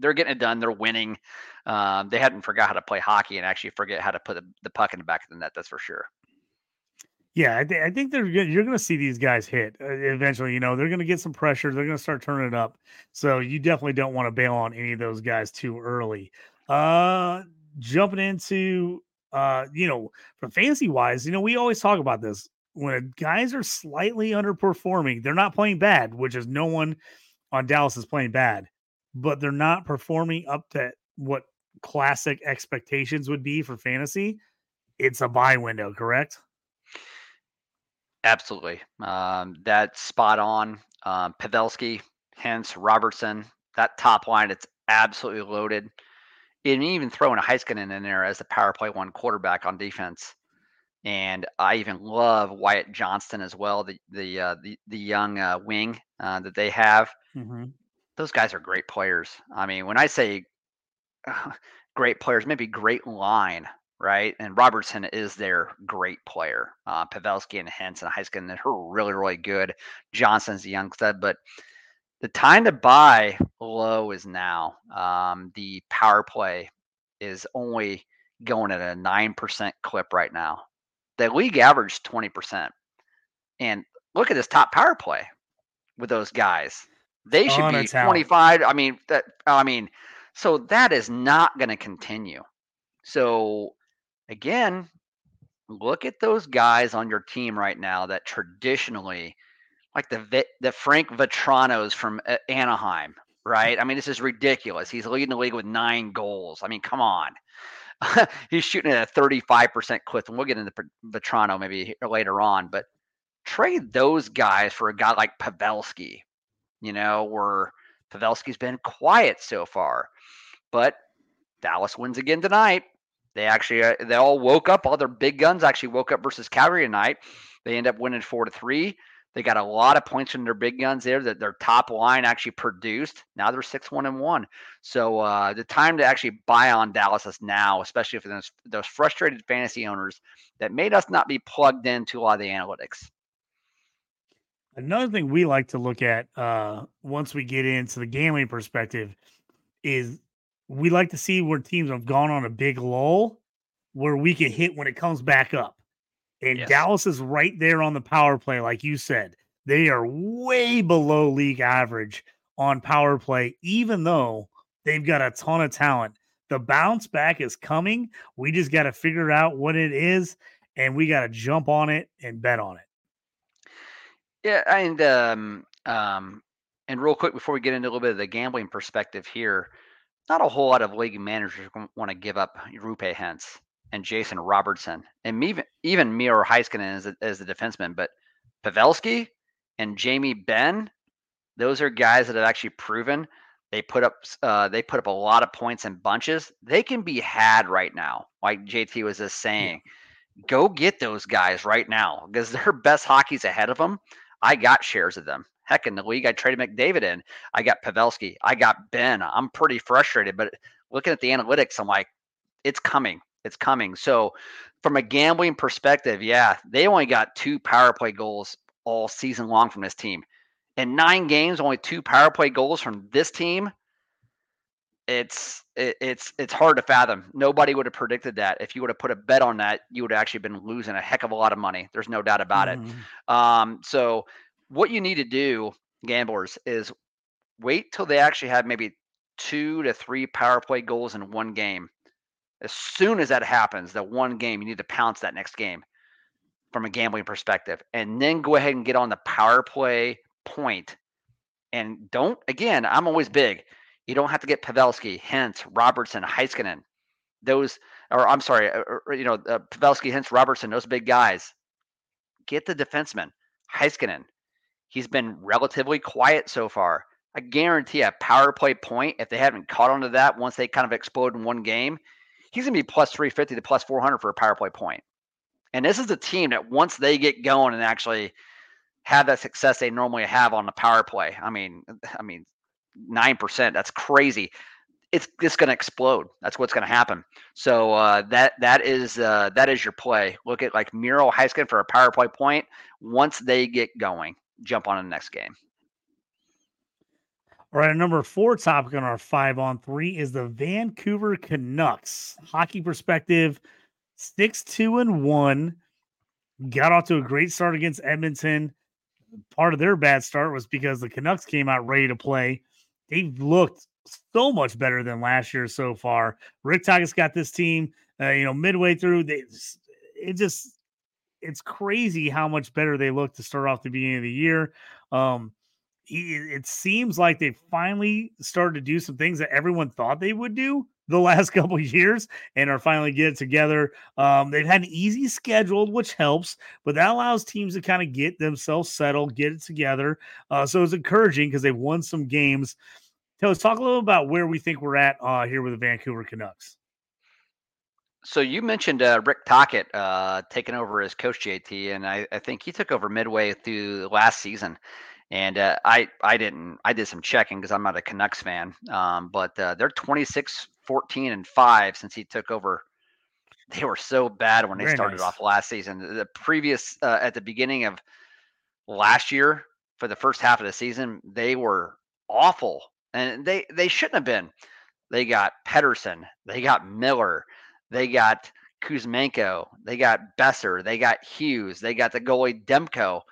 they're getting it done. They're winning. Um, they hadn't forgot how to play hockey and actually forget how to put the, the puck in the back of the net. That's for sure. Yeah, I, th- I think they're. You're going to see these guys hit uh, eventually. You know, they're going to get some pressure. They're going to start turning it up. So you definitely don't want to bail on any of those guys too early. Uh, jumping into uh, you know, for fantasy wise, you know, we always talk about this. When guys are slightly underperforming, they're not playing bad, which is no one on Dallas is playing bad, but they're not performing up to what classic expectations would be for fantasy. It's a buy window, correct? Absolutely. Um, that's spot on. Um, Pavelski, Hintz Robertson, that top line, it's absolutely loaded and even throwing a Heiskanen in there as the power play one quarterback on defense. And I even love Wyatt Johnston as well, the the uh, the the young uh, wing uh, that they have. Mm-hmm. Those guys are great players. I mean, when I say great players, maybe great line, right? And Robertson is their great player. Uh, Pavelski and Hintz and Heiskanen are really really good. Johnston's the young stud, but the time to buy low is now. Um, the power play is only going at a 9% clip right now. The league average 20%. And look at this top power play with those guys. They should be 25. I mean, that I mean, so that is not going to continue. So again, look at those guys on your team right now that traditionally like the the Frank Vatranos from uh, Anaheim, right? I mean, this is ridiculous. He's leading the league with nine goals. I mean, come on. He's shooting at a 35% clip, and we'll get into Vatrano maybe later on. But trade those guys for a guy like Pavelski, you know, where Pavelski's been quiet so far. But Dallas wins again tonight. They actually uh, they all woke up. All their big guns actually woke up versus Calgary tonight. They end up winning four to three. They got a lot of points from their big guns there that their top line actually produced. Now they're six one and one. So uh, the time to actually buy on Dallas is now, especially for those, those frustrated fantasy owners that made us not be plugged into a lot of the analytics. Another thing we like to look at uh, once we get into the gambling perspective is we like to see where teams have gone on a big lull where we can hit when it comes back up. And yes. Dallas is right there on the power play, like you said. They are way below league average on power play, even though they've got a ton of talent. The bounce back is coming. We just got to figure out what it is, and we got to jump on it and bet on it. Yeah, and um, um, and real quick before we get into a little bit of the gambling perspective here, not a whole lot of league managers want to give up Roope Hintz and Jason Robertson and even even Miro Heiskanen as a, as the defenseman, but Pavelski and Jamie Benn, those are guys that have actually proven they put up uh, they put up a lot of points in bunches. They can be had right now, like JT was just saying. Go get those guys right now because their best hockey's ahead of them. I got shares of them. Heck, in the league, I traded McDavid in. I got Pavelski. I got Benn. I'm pretty frustrated, but looking at the analytics, I'm like, it's coming. It's coming. So, from a gambling perspective, yeah, they only got two power play goals all season long from this team. In nine games, only two power play goals from this team. It's it, it's it's hard to fathom. Nobody would have predicted that. If you would have put a bet on that, you would have actually been losing a heck of a lot of money. There's no doubt about mm-hmm. it. Um, so what you need to do, gamblers, is wait till they actually have maybe two to three power play goals in one game. As soon as that happens, that one game, you need to pounce that next game from a gambling perspective. And then go ahead and get on the power play point. And don't, again, I'm always big. You don't have to get Pavelski, Hintz, Robertson, Heiskanen. Those, or I'm sorry, or, or, you know, uh, Pavelski, Hintz, Robertson, those big guys. Get the defenseman, Heiskanen, He's been relatively quiet so far. I guarantee a power play point, if they haven't caught on to that once they kind of explode in one game, he's going to be plus 350 to plus 400 for a power play point. And this is a team that once they get going and actually have that success they normally have on the power play, I mean, I mean, 9%, that's crazy. It's just going to explode. That's what's going to happen. So uh, that that is uh, that is your play. Look at like Miro Heiskanen for a power play point once they get going jump on to the next game. All right, our number four topic on our five on three is the Vancouver Canucks. Hockey perspective, six, two, and one. Got off to a great start against Edmonton. Part of their bad start was because the Canucks came out ready to play. They've looked so much better than last year so far. Rick Tocchet's got this team, uh, you know, midway through. They, it just it's crazy how much better they look to start off the beginning of the year. Um, it seems like they finally started to do some things that everyone thought they would do the last couple of years and are finally getting together. Um, they've had an easy schedule, which helps, but that allows teams to kind of get themselves settled, get it together. Uh, so it's encouraging because they've won some games. Tell us, talk a little about where we think we're at uh, here with the Vancouver Canucks. So you mentioned uh, Rick Tocchet uh, taking over as coach, JT, and I, I, think he took over midway through last season. And uh, I I didn't I did some checking because I'm not a Canucks fan, um, but uh, they're 26, 14, and five since he took over. They were so bad when they Very started nice. off last season. The previous uh, at the beginning of last year for the first half of the season, they were awful, and they they shouldn't have been. They got Pettersson, they got Miller they got Kuzmenko, they got Boeser, they got Hughes, they got the goalie Demko.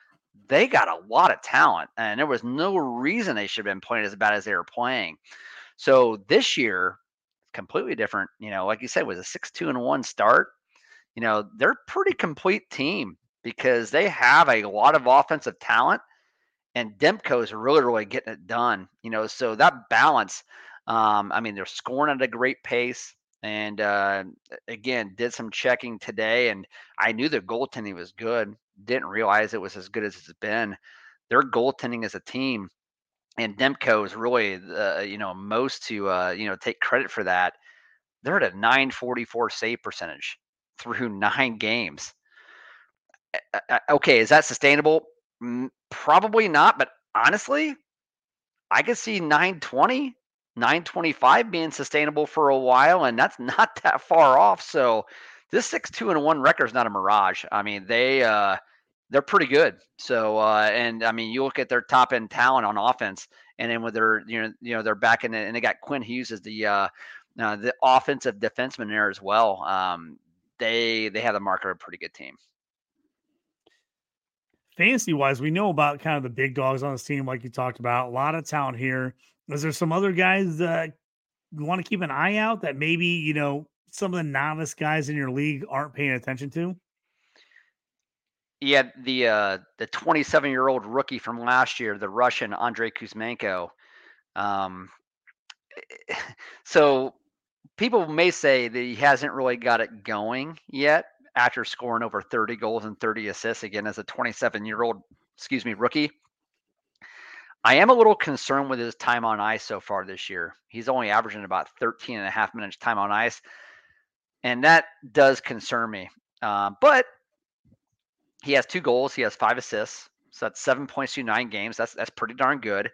They got a lot of talent, and there was no reason they should have been playing as bad as they were playing. So this year, completely different. You know, like you said, was a six-two and one start. You know, they're a pretty complete team because they have a lot of offensive talent, and Demko is really, really getting it done. You know, so that balance. Um, I mean, they're scoring at a great pace. And uh, again, did some checking today, and I knew the goaltending was good. Didn't realize it was as good as it's been. Their goaltending as a team, and Demko is really, uh, you know, most to uh, you know take credit for that. They're at a 944 save percentage through nine games. Okay, is that sustainable? Probably not, but honestly, I could see 920, 925 being sustainable for a while, and that's not that far off. So this six two and one record is not a mirage. I mean, they uh they're pretty good. So uh and I mean you look at their top end talent on offense, and then with their you know you know they're back in and they got Quinn Hughes as the uh, uh the offensive defenseman there as well. Um they they have the mark of a pretty good team fantasy wise, we know about kind of the big dogs on this team, like you talked about. A lot of talent here. Is there some other guys that you want to keep an eye out that maybe you know some of the novice guys in your league aren't paying attention to? Yeah, the uh, the 27 year old rookie from last year, the Russian Andrei Kuzmenko. Um, so people may say that he hasn't really got it going yet, after scoring over 30 goals and 30 assists again as a 27 year old, excuse me, rookie. I am a little concerned with his time on ice so far this year. He's only averaging about 13 and a half minutes time on ice. And that does concern me. Uh, but he has two goals. He has five assists. So that's seven points through nine games. That's that's pretty darn good.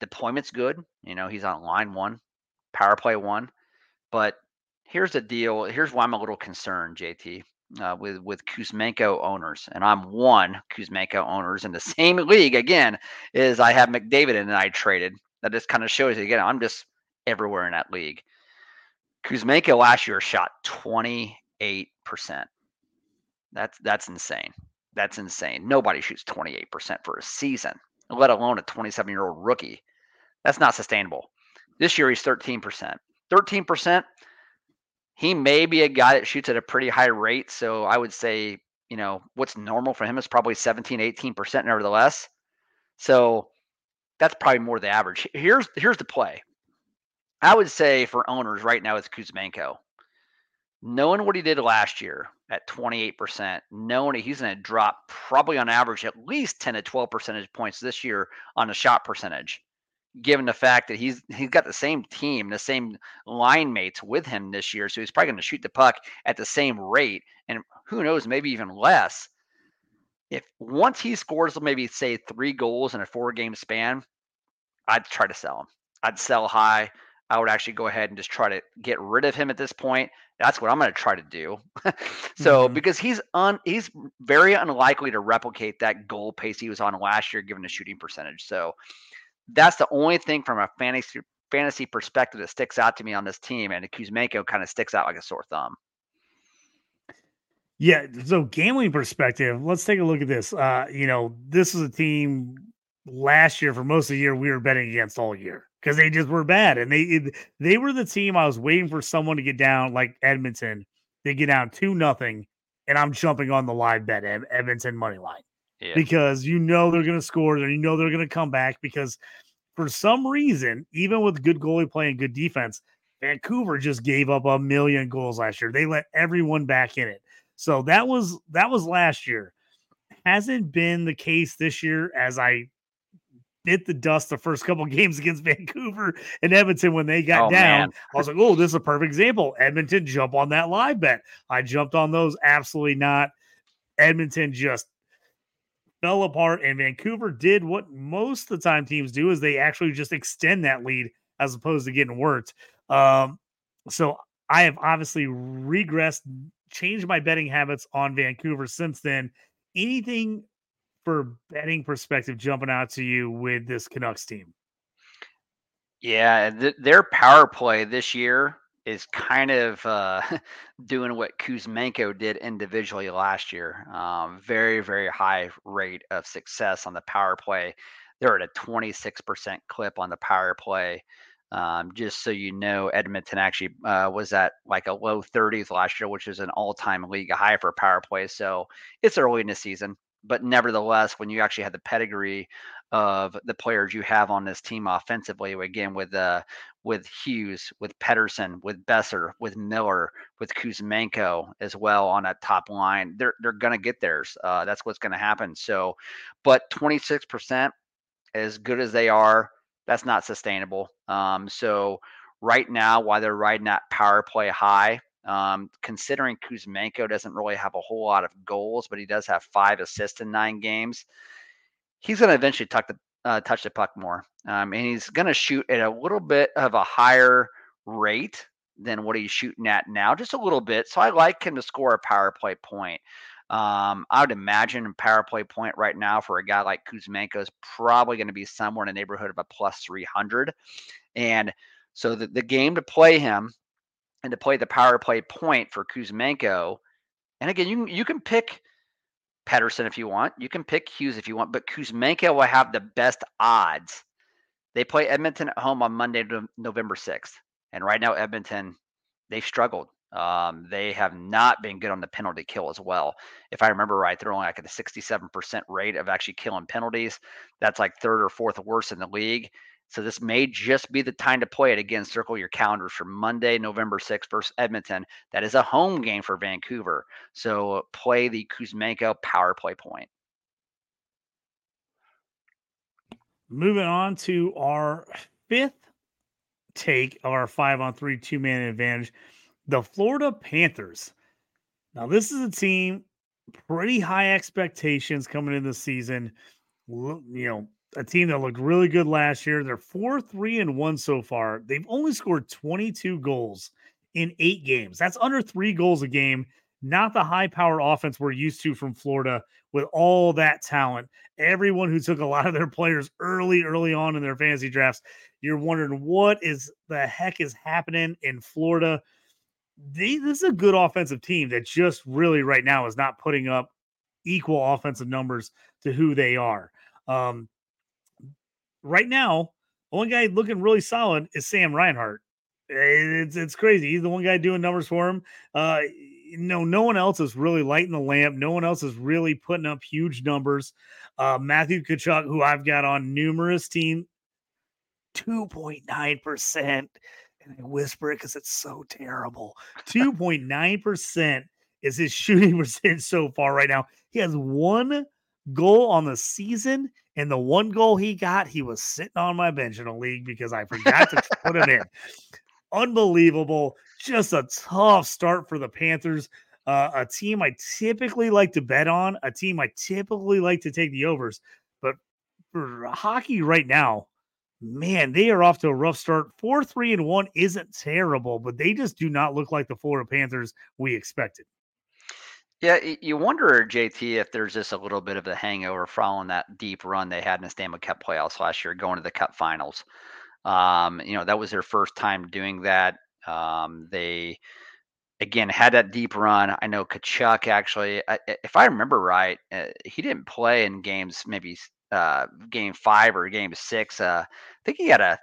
Deployment's good. You know, he's on line one, power play one. But here's the deal. Here's why I'm a little concerned, JT uh, with with Kuzmenko owners, and I'm one Kuzmenko owners in the same league again. Is I have McDavid and I traded. That just kind of shows you again. I'm just everywhere in that league. Kuzmenko last year shot 28 percent. That's that's insane. That's insane. Nobody shoots 28 percent for a season, let alone a 27 year old rookie. That's not sustainable. This year he's 13 percent. 13 percent he may be a guy that shoots at a pretty high rate. So I would say, you know, what's normal for him is probably 17, 18% nevertheless. So that's probably more the average. Here's here's the play. I would say for owners right now it's Kuzmenko. Knowing what he did last year at 28%, knowing he's going to drop probably on average at least 10 to 12 percentage points this year on a shot percentage given the fact that he's he's got the same team, the same line mates with him this year, so he's probably going to shoot the puck at the same rate, and who knows, maybe even less. If once he scores maybe say three goals in a four game span, I'd try to sell him. I'd sell high. I would actually go ahead and just try to get rid of him at this point. That's what I'm going to try to do. so mm-hmm. because he's un he's very unlikely to replicate that goal pace he was on last year, given the shooting percentage. So that's the only thing from a fantasy fantasy perspective that sticks out to me on this team, and Kuzmenko kind of sticks out like a sore thumb. Yeah, so gambling perspective, let's take a look at this. Uh, you know, this is a team last year for most of the year we were betting against all year because they just were bad, and they they were the team I was waiting for someone to get down like Edmonton. They get down two nothing, and I'm jumping on the live bet Edmonton money line yeah. because you know they're going to score and you know they're going to come back because for some reason, even with good goalie play and good defense, Vancouver just gave up a million goals last year. They let everyone back in it. So that was that was last year. Hasn't been the case this year as I bit the dust the first couple games against Vancouver and Edmonton when they got oh, down. I was like, oh, this is a perfect example. Edmonton jump on that live bet. I jumped on those. Absolutely not. Edmonton just fell apart, and Vancouver did what most of the time teams do is they actually just extend that lead as opposed to getting worked. Um, so I have obviously regressed, changed my betting habits on Vancouver since then. Anything for betting perspective jumping out to you with this Canucks team? Yeah, th- their power play this year is kind of uh, doing what Kuzmenko did individually last year. Um, very, very high rate of success on the power play. They're at a 26% clip on the power play. Um, just so you know, Edmonton actually uh, was at like a low 30s last year, which is an all-time league high for power play. So it's early in the season, but nevertheless, when you actually have the pedigree of the players you have on this team offensively. Again, with uh, with Hughes, with Pettersson, with Boeser, with Miller, with Kuzmenko as well on that top line. They're they're gonna get theirs. Uh, that's what's gonna happen. So, but 26%, as good as they are, that's not sustainable. Um, so right now, while they're riding that power play high, um, considering Kuzmenko doesn't really have a whole lot of goals, but he does have five assists in nine games. He's going to eventually tuck the uh, touch the puck more. Um, and he's going to shoot at a little bit of a higher rate than what he's shooting at now, just a little bit. So I like him to score a power play point. Um, I would imagine a power play point right now for a guy like Kuzmenko is probably going to be somewhere in the neighborhood of a plus 300. And so the, the game to play him and to play the power play point for Kuzmenko, and again, you can, you can pick Pettersson if you want. You can pick Hughes if you want, but Kuzmenko will have the best odds. They play Edmonton at home on Monday, November 6th. And right now, Edmonton, they've struggled. Um, they have not been good on the penalty kill as well. If I remember right, they're only like at a 67% rate of actually killing penalties. That's like third or fourth worst in the league. So this may just be the time to play it. Again, circle your calendars for Monday, November 6th versus Edmonton. That is a home game for Vancouver. So play the Kuzmenko power play point. Moving on to our fifth take of our five on three two man advantage, the Florida Panthers. Now, this is a team pretty high expectations coming in the season. You know, a team that looked really good last year. They're four, three, and one so far. They've only scored 22 goals in eight games. That's under three goals a game. Not the high power offense we're used to from Florida with all that talent. Everyone who took a lot of their players early, early on in their fantasy drafts, you're wondering what is the heck is happening in Florida. This is a good offensive team that just really right now is not putting up equal offensive numbers to who they are. Um, right now, only guy looking really solid is Sam Reinhart. It's it's crazy. He's the one guy doing numbers for him. Uh, no, no one else is really lighting the lamp. No one else is really putting up huge numbers. Uh, Matthew Tkachuk, who I've got on numerous team, two point nine percent, and I whisper it because it's so terrible. Two point nine percent is his shooting percentage so far right now. He has one goal on the season and the one goal he got, he was sitting on my bench in a league because I forgot to put him in. Unbelievable. Just a tough start for the Panthers. Uh, a team I typically like to bet on, a team I typically like to take the overs. But for hockey right now, man, they are off to a rough start. Four, three, and one isn't terrible, but they just do not look like the Florida Panthers we expected. Yeah, you wonder, JT, if there's just a little bit of a hangover following that deep run they had in the Stanley Cup playoffs last year, going to the Cup Finals. Um, you know, that was their first time doing that. Um, they again had that deep run. I know Tkachuk actually, if I remember right, uh, he didn't play in games maybe uh, game five or game six. Uh, I think he had a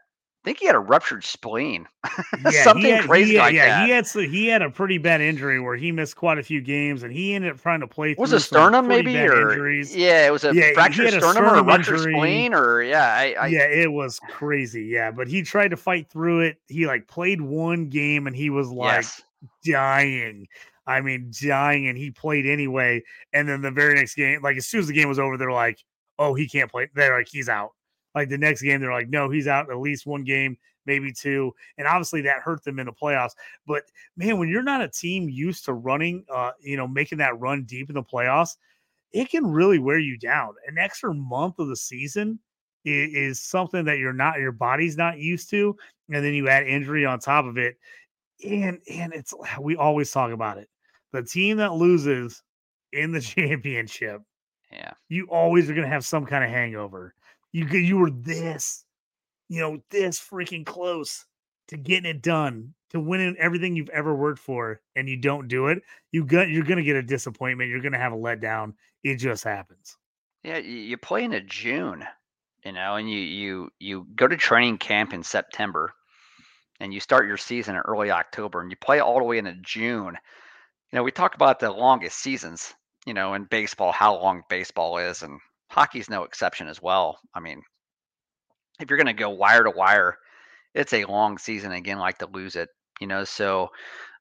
think he had a ruptured spleen. Yeah, Something had, crazy had, like yeah, that. he had he had a pretty bad injury where he missed quite a few games, and he ended up trying to play. Was a sternum maybe or injuries. yeah, it was a yeah, fractured sternum, sternum, or a ruptured spleen or yeah, I, I, yeah, it was crazy. Yeah, but he tried to fight through it. He like played one game and he was like yes. dying. I mean, dying, and he played anyway. And then the very next game, like as soon as the game was over, they're like, "Oh, he can't play." They're like, "He's out." Like the next game, they're like, no, he's out at least one game, maybe two. And obviously that hurt them in the playoffs. But man, when you're not a team used to running, uh, you know, making that run deep in the playoffs, it can really wear you down. An extra month of the season is, is something that you're not, your body's not used to. And then you add injury on top of it. And and it's we always talk about it. The team that loses in the championship, yeah, you always are going to have some kind of hangover. You you were this, you know, this freaking close to getting it done, to winning everything you've ever worked for, and you don't do it. You got you're gonna get a disappointment. You're gonna have a letdown. It just happens. Yeah, you play in a June, you know, and you you you go to training camp in September, and you start your season in early October, and you play all the way into June. You know, we talk about the longest seasons, you know, in baseball, how long baseball is, and hockey's no exception as well. I mean, if you're going to go wire to wire, it's a long season again, like to lose it, you know. So,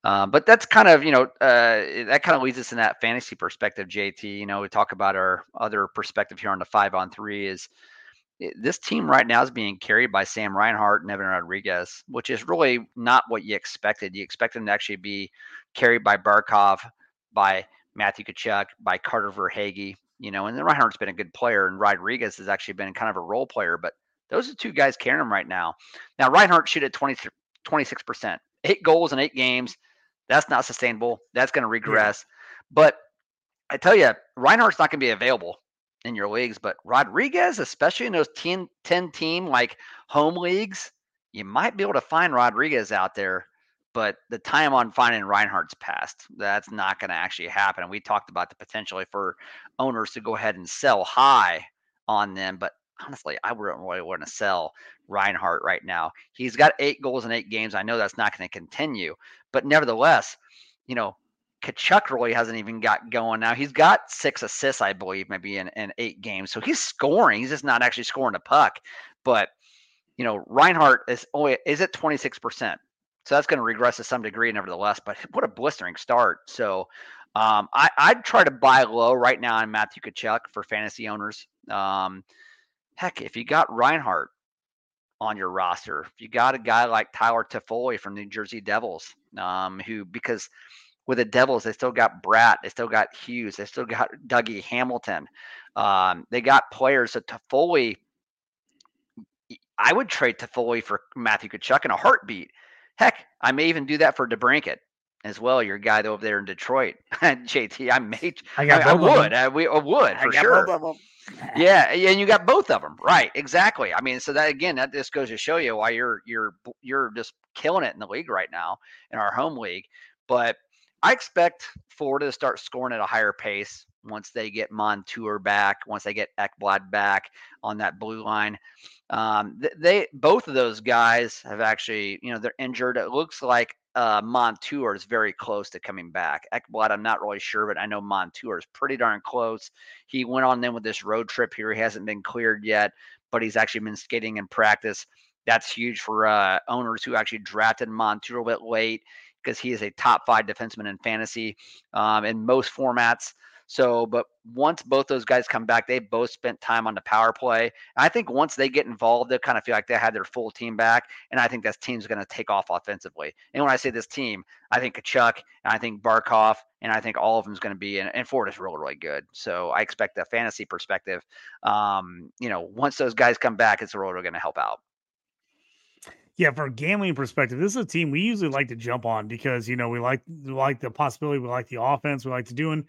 uh, but that's kind of you know uh, that kind of leads us in that fantasy perspective, JT. You know, we talk about our other perspective here on the five on three is eh, this team right now is being carried by Sam Reinhart and Evan Rodrigues, which is really not what you expected. You expect them to actually be carried by Barkov, by Matthew Tkachuk, by Carter Verhaeghe, you know, and then Reinhart's been a good player, and Rodrigues has actually been kind of a role player, but those are two guys carrying him right now. Now, Reinhart shoot at 20, 26%, eight goals in eight games. That's not sustainable. That's going to regress. Yeah. But I tell you, Reinhart's not going to be available in your leagues, but Rodrigues, especially in those 10, 10 team like home leagues, you might be able to find Rodrigues out there but the time on finding Reinhart's passed. That's not going to actually happen. And we talked about the potentially for owners to go ahead and sell high on them, but honestly, I wouldn't really want to sell Reinhart right now. He's got eight goals in eight games. I know that's not going to continue, but nevertheless, you know, Tkachuk really hasn't even got going now. He's got six assists, I believe, maybe in, in eight games. So he's scoring. He's just not actually scoring a puck. But you know, Reinhart is only is at 26%. So that's going to regress to some degree, nevertheless. But what a blistering start! So um, I, I'd try to buy low right now on Matthew Tkachuk for fantasy owners. Um, heck, if you got Reinhart on your roster, if you got a guy like Tyler Toffoli from New Jersey Devils, um, who because with the Devils they still got Bratt, they still got Hughes, they still got Dougie Hamilton, um, they got players. that Toffoli, I would trade Toffoli for Matthew Tkachuk in a heartbeat Heck, I may even do that for DeBrincat as well. Your guy over there in Detroit, JT. I may. I, got I, I would. I, we I would for sure. yeah, and you got both of them, right? Exactly. I mean, so that again, that just goes to show you why you're you're you're just killing it in the league right now in our home league. But I expect Florida to start scoring at a higher pace once they get Montour back, once they get Ekblad back on that blue line. Um, they both of those guys have actually, you know, they're injured. It looks like uh, Montour is very close to coming back. Ekblad, I'm not really sure, but I know Montour is pretty darn close. He went on then with this road trip here. He hasn't been cleared yet, but he's actually been skating in practice. That's huge for uh, owners who actually drafted Montour a bit late because he is a top five defenseman in fantasy um, in most formats. So, but once both those guys come back, they both spent time on the power play. And I think once they get involved, they kind of feel like they had their full team back. And I think this team's going to take off offensively. And when I say this team, I think Tkachuk and I think Barkov and I think all of them is going to be, and, and Ford is really, really good. So I expect the fantasy perspective, um, you know, once those guys come back, it's really going to help out. Yeah, from a gambling perspective, this is a team we usually like to jump on because you know we like we like the possibility, we like the offense, we like to doing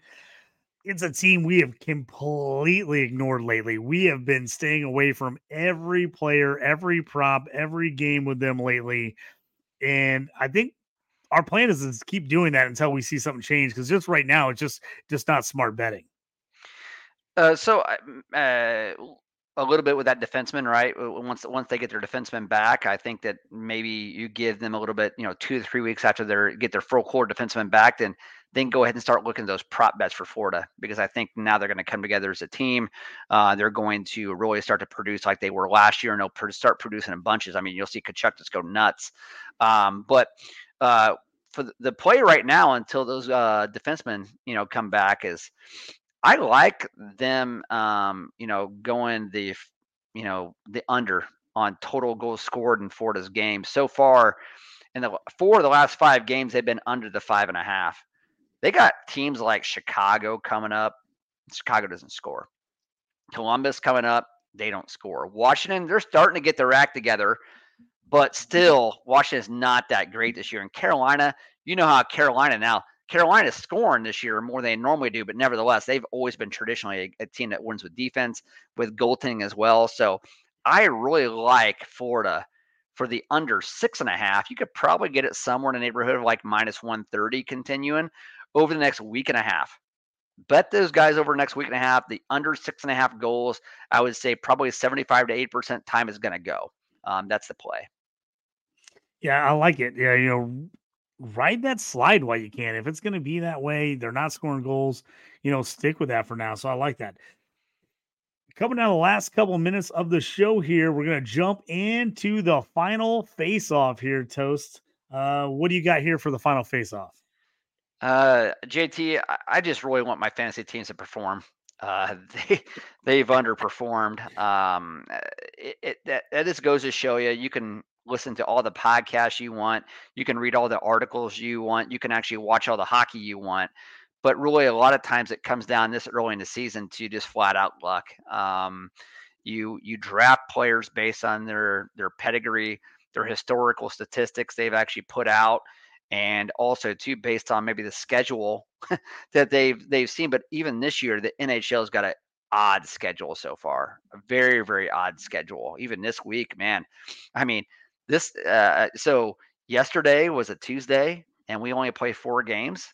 it's a team we have completely ignored lately. We have been staying away from every player, every prop, every game with them lately. And I think our plan is to keep doing that until we see something change because just right now it's just just not smart betting. Uh, so uh, a little bit with that defenseman, right? Once once they get their defenseman back, I think that maybe you give them a little bit, you know, two to three weeks after they get their full core defenseman back, then then go ahead and start looking at those prop bets for Florida because I think now they're going to come together as a team. Uh, they're going to really start to produce like they were last year, and they'll start producing in bunches. I mean, you'll see Tkachuk just go nuts. Um, but uh, for the play right now, until those uh, defensemen, you know, come back, is I like them, um, you know, going the, you know, the under on total goals scored in Florida's game so far. In the four of the last five games, they've been under the five and a half. They got teams like Chicago coming up. Chicago doesn't score. Columbus coming up. They don't score. Washington, they're starting to get their act together, but still, Washington's not that great this year. And Carolina, you know how Carolina now, Carolina's scoring this year more than they normally do, but nevertheless, they've always been traditionally a, a team that wins with defense, with goaltending as well. So I really like Florida for the under six and a half. You could probably get it somewhere in the neighborhood of like minus 130 continuing over the next week and a half. Bet those guys over the next week and a half, the under six and a half goals, I would say probably 75 to 8% time is going to go. Um, that's the play. Yeah, I like it. Yeah, you know, ride that slide while you can. If it's going to be that way, they're not scoring goals, you know, stick with that for now. So I like that. coming down the last couple minutes of the show here, we're going to jump into the final face off here, Toast. Uh, what do you got here for the final face off? Uh, JT, I just really want my fantasy teams to perform. Uh, they they've underperformed. Um, it, it that, that just goes to show you you can listen to all the podcasts you want, you can read all the articles you want, you can actually watch all the hockey you want. But really, a lot of times it comes down this early in the season to just flat out luck. Um, you you draft players based on their their pedigree, their historical statistics they've actually put out and also too based on maybe the schedule that they've they've seen. But even this year, the NHL's got an odd schedule so far, a very very odd schedule. Even this week, man. I mean, this uh, uh, so yesterday was a Tuesday, and we only play four games.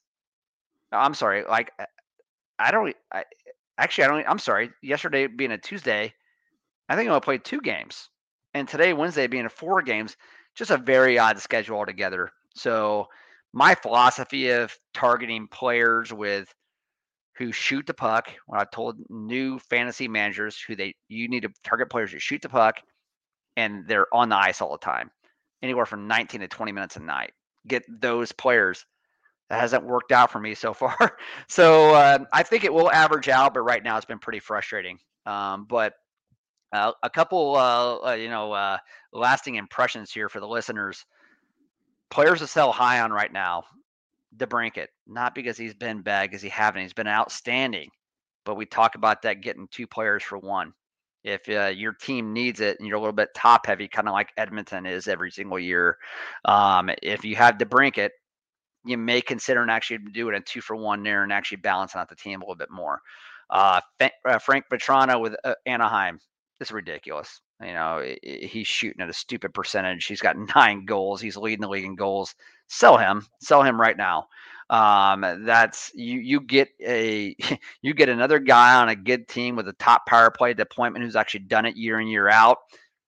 Uh, I'm sorry, like uh, I don't. I, actually, I don't. I'm sorry. Yesterday being a Tuesday, I think I only played two games, and today Wednesday being four games. Just a very odd schedule altogether. So my philosophy of targeting players with who shoot the puck, when I told new fantasy managers who they you need to target players who shoot the puck and they're on the ice all the time, anywhere from 19 to 20 minutes a night. Get those players. That hasn't worked out for me so far. So uh, I think it will average out, but right now it's been pretty frustrating. Um, but uh, a couple, uh, uh you know, uh, lasting impressions here for the listeners players to sell high on right now, DeBrincat, not because he's been bad, because he haven't. He's been outstanding. But we talk about that getting two players for one. If uh, your team needs it and you're a little bit top heavy, kind of like Edmonton is every single year, um, if you have DeBrincat, you may consider and actually doing a two for one there and actually balancing out the team a little bit more. Uh, uh Frank Vatrano with uh, Anaheim, it's ridiculous. You know, he's shooting at a stupid percentage. He's got nine goals. He's leading the league in goals. Sell him. Sell him right now. Um, that's you. You get a you get another guy on a good team with a top power play deployment who's actually done it year in year out.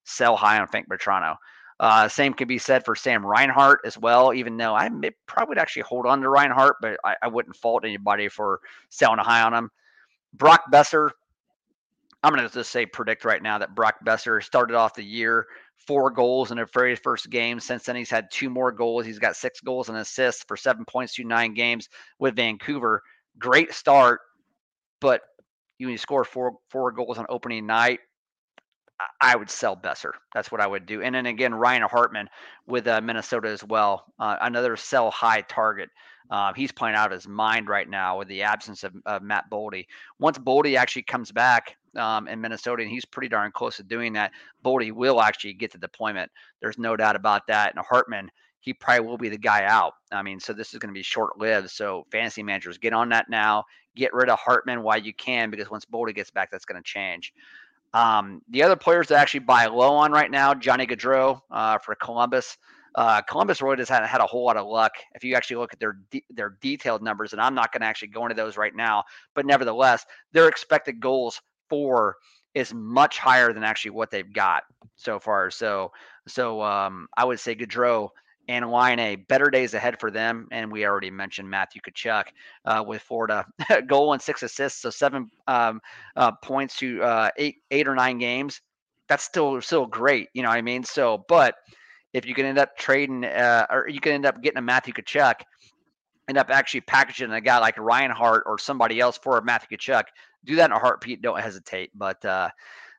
Sell high on Frank Vatrano. Uh, same can be said for Sam Reinhart as well. Even though I may, probably would actually hold on to Reinhart, but I, I wouldn't fault anybody for selling a high on him. Brock Boeser, I'm going to just say predict right now that Brock Boeser started off the year four goals in the very first game. Since then, he's had two more goals. He's got six goals and assists for seven points through nine games with Vancouver. Great start, but you score four four goals on opening night. I would sell Boeser. That's what I would do. And then again, Ryan Hartman with uh, Minnesota as well. Uh, another sell high target. Uh, he's playing out of his mind right now with the absence of, of Matt Boldy. Once Boldy actually comes back um, in Minnesota, and he's pretty darn close to doing that, Boldy will actually get the deployment. There's no doubt about that. And Hartman, he probably will be the guy out. I mean, so this is going to be short lived. So fantasy managers, get on that now. Get rid of Hartman while you can, because once Boldy gets back, that's going to change. Um, the other players to actually buy low on right now, Johnny Gaudreau uh, for Columbus. Uh, Columbus really just hadn't had a whole lot of luck. If you actually look at their de- their detailed numbers, and I'm not going to actually go into those right now, but nevertheless, their expected goals for is much higher than actually what they've got so far. So, so um, I would say Gaudreau and Laine, better days ahead for them. And we already mentioned Matthew Tkachuk uh, with Florida, goal and six assists, so seven um, uh, points to uh, eight, eight or nine games. That's still still great, you know what I mean. So, but if you can end up trading, uh, or you can end up getting a Matthew Tkachuk, end up actually packaging a guy like Ryan Hart or somebody else for a Matthew Tkachuk, do that in a heartbeat. Don't hesitate. But uh,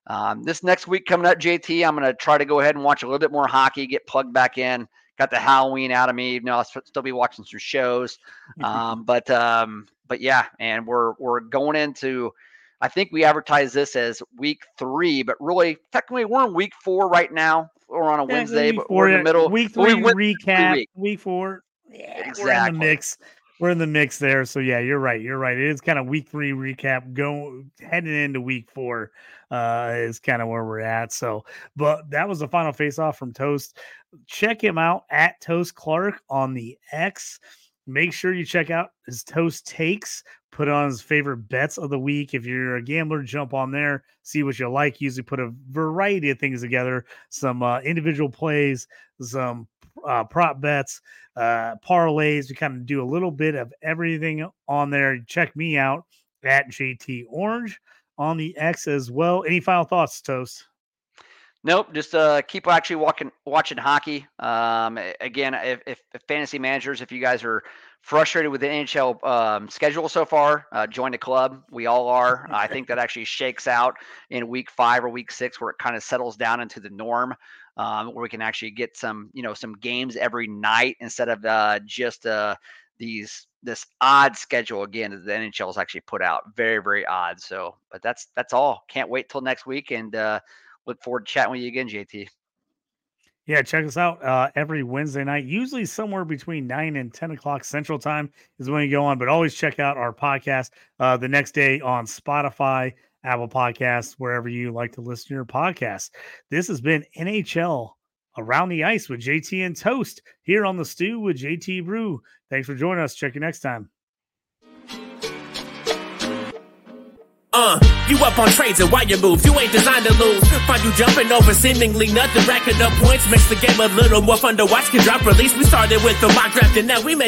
um, this next week coming up, JT, I'm going to try to go ahead and watch a little bit more hockey, get plugged back in. Got the Halloween out of me. You know, I'll still be watching some shows. Um, but um, but yeah, and we're we're going into. I think we advertise this as week three, but really, technically, we're in week four right now or on a yeah, Wednesday, but we we're in the middle. Week three we recap. Week. week four. Yeah, exactly. we're in the mix. We're in the mix there. So yeah, you're right. You're right. It is kind of week three recap. Go heading into week four uh, is kind of where we're at. So, but that was the final face off from Toast. Check him out at Toast Clark on the X. Make sure you check out his Toast Takes. Put on his favorite bets of the week. If you're a gambler, jump on there, see what you like. Usually put a variety of things together, some uh, individual plays, some uh, prop bets, uh, parlays. We kind of do a little bit of everything on there. Check me out at JT Orange on the X as well. Any final thoughts, Toast? Nope, just uh, keep actually walking, watching hockey. Um, again, if, if, if, fantasy managers, if you guys are frustrated with the NHL um, schedule so far, uh, join the club. We all are. I think that actually shakes out in week five or week six, where it kind of settles down into the norm, um, where we can actually get some, you know, some games every night instead of uh, just uh, these this odd schedule again that the NHL has actually put out. Very, very odd. So, but that's that's all. Can't wait till next week and. Uh, look forward to chatting with you again, JT. Yeah, check us out uh, every Wednesday night, usually somewhere between 9 and 10 o'clock Central Time is when you go on. But always check out our podcast uh, the next day on Spotify, Apple Podcasts, wherever you like to listen to your podcast. This has been NHL Around the Ice with JT and Toast here on the Stew with JT Brew. Thanks for joining us. Check you next time. Uh, you up on trades and why you move? You ain't designed to lose. Find you jumping over seemingly nothing, racking up points makes the game a little more fun to watch. Can drop release. We started with the mock draft and now we make